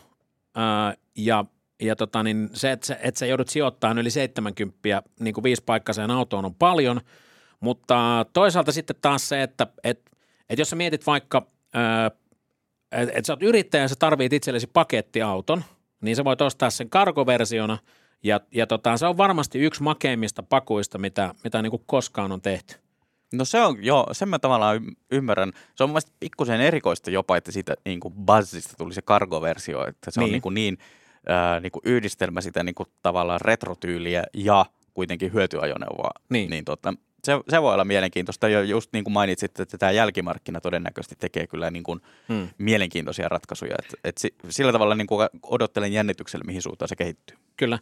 [SPEAKER 1] ja, ja tota, niin se, että, sä- että sä joudut sijoittamaan yli 70 niin kuin viisipaikkaiseen autoon on paljon, mutta toisaalta sitten taas se, että et, et jos sä mietit vaikka, että et sä oot yrittäjä ja sä tarvit itsellesi pakettiauton, niin sä voit ostaa sen kargoversiona ja, ja tota, se on varmasti yksi makeimmista pakuista, mitä, mitä niin kuin koskaan on tehty.
[SPEAKER 2] No se on, joo, sen mä tavallaan ymmärrän. Se on mun mielestä pikkusen erikoista jopa, että siitä niin kuin Buzzista tuli se cargo-versio, että se
[SPEAKER 1] Niin.
[SPEAKER 2] on niin, kuin niin, ää, niin kuin yhdistelmä sitä niin kuin tavallaan retrotyyliä ja kuitenkin hyötyajoneuvoa.
[SPEAKER 1] Niin.
[SPEAKER 2] niin tota, se, se voi olla mielenkiintoista. Ja just niin kuin mainitsit, että tämä jälkimarkkina todennäköisesti tekee kyllä niin kuin
[SPEAKER 1] Hmm.
[SPEAKER 2] mielenkiintoisia ratkaisuja. Et, et si, sillä tavalla niin kuin odottelen jännityksellä, mihin suuntaan se kehittyy.
[SPEAKER 1] Kyllä.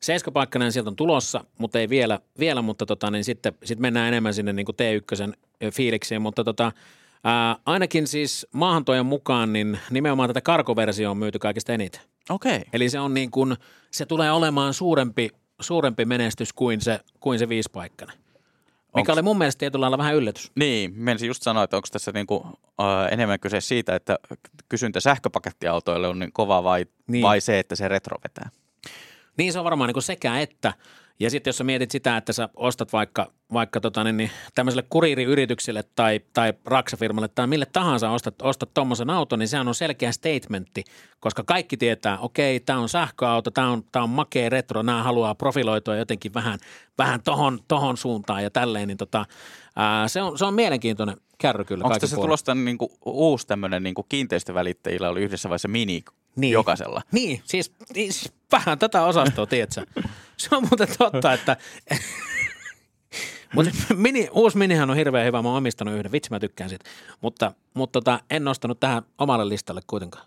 [SPEAKER 1] Seiskapaikkainen sieltä on tulossa, mutta ei vielä, vielä mutta tota, niin sitten sit mennään enemmän sinne niin kuin T1 fiiliksiin, mutta tota, ää, ainakin siis maahantojen mukaan niin nimenomaan tätä karkoversiota on myyty kaikista eniten.
[SPEAKER 2] Okei. Okay.
[SPEAKER 1] Eli se on niin kuin, se tulee olemaan suurempi, suurempi menestys kuin se, kuin se viisipaikkainen. Mikä oli mun mielestä tietyllä lailla vähän yllätys.
[SPEAKER 2] Niin, menisin just sanoa, että onko tässä niinku, äh, enemmän kyse siitä, että kysyntä sähköpakettiautoille on niin kova vai,
[SPEAKER 1] Niin.
[SPEAKER 2] vai se, että se retro vetää?
[SPEAKER 1] Niin se on varmaan niin kuin sekä että. Ja sitten jos sä mietit sitä, että sä ostat vaikka, vaikka tota, niin, niin, tämmöiselle kuriiriyritykselle tai, tai raksafirmalle tai mille tahansa ostat, ostat tuommoisen auton, niin sehän on selkeä statementti, koska kaikki tietää, okei, tämä on sähköauto, tämä on, tää on makea retro, nämä haluaa profiloitua jotenkin vähän, vähän tohon, tohon suuntaan ja tälleen, niin tota, ää, se, on, se on mielenkiintoinen kärry kyllä
[SPEAKER 2] Onko
[SPEAKER 1] puolin.
[SPEAKER 2] tulosta niinku, uusi tämmöinen niinku kiinteistövälittäjillä oli yhdessä vaiheessa mini
[SPEAKER 1] Niin.
[SPEAKER 2] jokaisella?
[SPEAKER 1] Niin, siis, siis vähän tätä osastoa, tiedätkö? Se on muuten totta, että... Mutta mini, uusi minihän on hirveän hyvä, mä oon omistanut yhden, vitsi mä tykkään siitä. Mutta, mutta tota, en nostanut tähän omalle listalle kuitenkaan.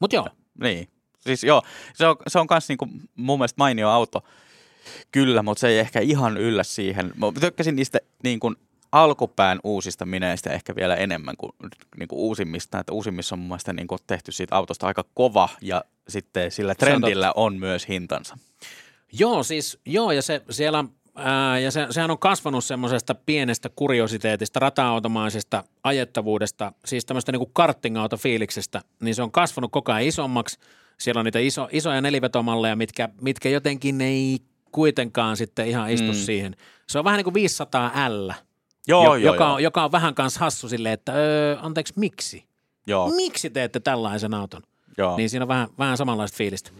[SPEAKER 1] Mutta joo,
[SPEAKER 2] Niin. Siis joo, se on, se on kans niinku mun mielestä mainio auto. Kyllä, mutta se ei ehkä ihan yllä siihen. Mä tykkäsin niistä niin kuin alkupään uusista mineistä ehkä vielä enemmän kuin, niin kuin uusimmista. Että uusimmissa on mun mielestä niin kuin tehty siitä autosta aika kova ja sitten sillä trendillä on myös hintansa.
[SPEAKER 1] Joo, siis joo, ja se siellä, ää, ja se, sehän on kasvanut semmoisesta pienestä kuriositeetista, rata-automaisesta ajettavuudesta, siis tämmöistä niinku karting-autofiiliksestä, niin se on kasvanut koko ajan isommaksi. Siellä on niitä iso, isoja nelivetomalleja, mitkä, mitkä jotenkin ei kuitenkaan sitten ihan istu mm. Siihen. Se on vähän niin kuin 500 L,
[SPEAKER 2] Joo,
[SPEAKER 1] jo,
[SPEAKER 2] joo,
[SPEAKER 1] joka,
[SPEAKER 2] joo.
[SPEAKER 1] On, joka on vähän kanssa hassu silleen, että öö, anteeksi, miksi?
[SPEAKER 2] joo,
[SPEAKER 1] Miksi teette tällaisen auton?
[SPEAKER 2] joo.
[SPEAKER 1] Niin siinä on vähän, vähän samanlaista fiilistä.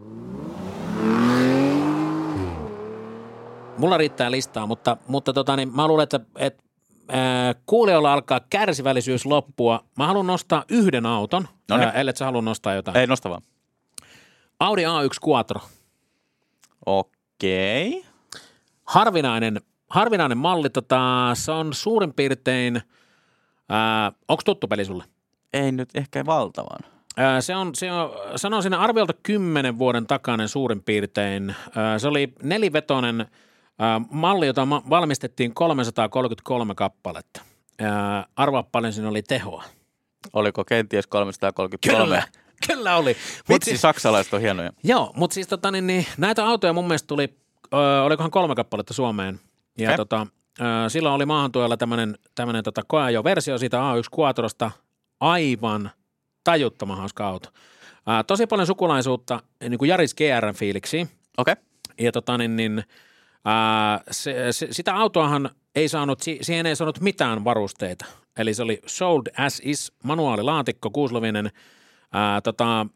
[SPEAKER 1] Mulla riittää listaa, mutta, mutta tota, niin mä luulen, että, että ää, kuulijoilla alkaa kärsivällisyys loppua. Mä haluan nostaa yhden auton, ää, ellei sä halua nostaa jotain.
[SPEAKER 2] Ei nosta vaan.
[SPEAKER 1] Audi A1 Quattro.
[SPEAKER 2] Okei.
[SPEAKER 1] Harvinainen, harvinainen malli. Tota, se on suurin piirtein, onko tuttu peli sulle?
[SPEAKER 2] Ei nyt ehkä valtavan.
[SPEAKER 1] Ää, Se on, se on, sanon siinä arviolta kymmenen vuoden takainen suurin piirtein. Ää, Se oli nelivetoinen ää, malli, jota ma- valmistettiin 333 kappaletta. Arvaa paljon siinä oli tehoa.
[SPEAKER 2] Oliko kenties 333?
[SPEAKER 1] Kyllä, kyllä oli.
[SPEAKER 2] Vitsi,
[SPEAKER 1] siis,
[SPEAKER 2] saksalaiset on hienoja.
[SPEAKER 1] joo, mutta siis tota, niin, niin, näitä autoja mun mielestä tuli, ö, olikohan kolme kappaletta Suomeen. Ja tota, silloin oli maahantuojalla tämmöinen tämmönen, tota, koeajo-versio siitä A1 Quattrosta. Aivan tajuttoman hauska auto. Ää, tosi paljon sukulaisuutta niin kuin Jaris GR-fiiliksiä.
[SPEAKER 2] Okei.
[SPEAKER 1] Ja tota, niin, niin, ää, se, se, sitä autoahan ei saanut, si- siihen ei saanut mitään varusteita. Eli se oli sold as is, manuaalilaatikko, kuuslovinen. Ää, tota,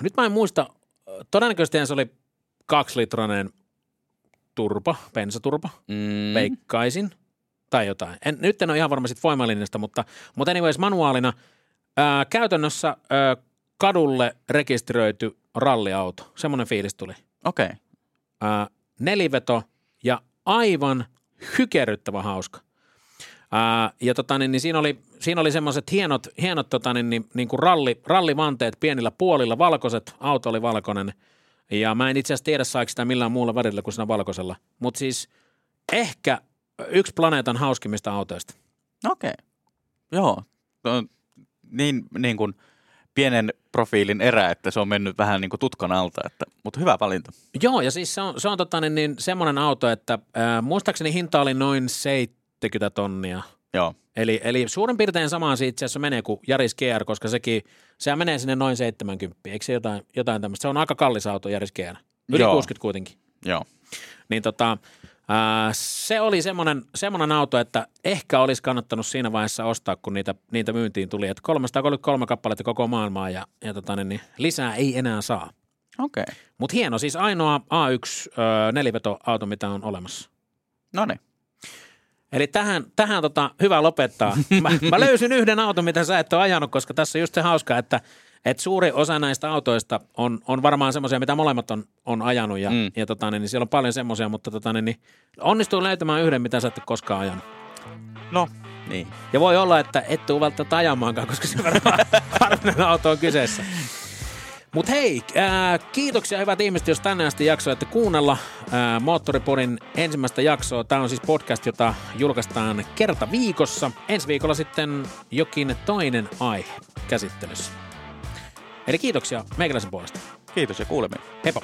[SPEAKER 1] nyt mä en muista, todennäköisesti se oli kaksilitrainen turpa, bensaturpa,
[SPEAKER 2] Mm.
[SPEAKER 1] veikkaisin, tai jotain. En, nyt en ole ihan varma sit voimalinjasta, mutta, mutta anyways manuaalina ää, käytännössä ää, kadulle rekisteröity ralliauto. Semmoinen fiilis tuli.
[SPEAKER 2] Okei.
[SPEAKER 1] Ää, neliveto ja aivan hykerryttävä hauska. Ää, ja tota, niin, niin siinä oli, siinä oli semmoiset hienot, hienot tota, niin, niin, niin kuin ralli, rallivanteet pienillä puolilla, valkoiset, auto oli valkoinen. Ja mä en itse asiassa tiedä, saiko sitä millään muulla värillä kuin siinä valkoisella. Mutta siis ehkä yksi planeetan hauskimmista autoista.
[SPEAKER 2] Okei. Joo. Tuo on niin, niin kuin pienen profiilin erä, että se on mennyt vähän niin kuin tutkan alta, että, mutta hyvä valinta.
[SPEAKER 1] Joo, ja siis se on, se on tota, niin, niin, semmoinen auto, että ää, muistaakseni hinta oli noin 70 tonnia.
[SPEAKER 2] Joo.
[SPEAKER 1] Eli, eli suurin piirtein samaan se itse asiassa menee kuin Jaris GR, koska sekin, sehän menee sinne noin 70. Eikö se jotain, jotain tämmöistä? Se on aika kallis auto Jaris GR. Yli
[SPEAKER 2] Joo.
[SPEAKER 1] 60 kuitenkin.
[SPEAKER 2] Joo.
[SPEAKER 1] Niin tota, ää, se oli semmoinen, semmoinen auto, että ehkä olisi kannattanut siinä vaiheessa ostaa, kun niitä, niitä myyntiin tuli. Että 333 kappaletta koko maailmaa ja, ja tota, niin, niin, lisää ei enää saa.
[SPEAKER 2] Okei.
[SPEAKER 1] Mutta hieno, siis ainoa A1 ö, nelivetoauto, mitä on olemassa.
[SPEAKER 2] No niin.
[SPEAKER 1] Eli tähän, tähän tota, hyvä lopettaa. Mä, mä löysin yhden auton, mitä sä et ole ajanut, koska tässä on just se hauska, että, että suuri osa näistä autoista on, on varmaan semmoisia, mitä molemmat on, on ajanut ja,
[SPEAKER 2] mm.
[SPEAKER 1] Ja tota, niin, niin siellä on paljon semmoisia, mutta tota, niin, niin, onnistuu löytämään yhden, mitä sä et ole koskaan ajanut.
[SPEAKER 2] No, niin.
[SPEAKER 1] Ja voi olla, että et tule välttämättä ajamaankaan, koska se varmaan *laughs* harvinainen auto on kyseessä. Mutta hei, ää, kiitoksia hyvät ihmiset, jos tänne asti jaksoitte kuunnella ää, Moottoriporin ensimmäistä jaksoa. Tämä on siis podcast, jota julkaistaan kerta viikossa. Ensi viikolla sitten jokin toinen aihe käsittelyssä. Eli kiitoksia meikäläisen puolesta.
[SPEAKER 2] Kiitos ja kuulemiin.
[SPEAKER 1] Heippa!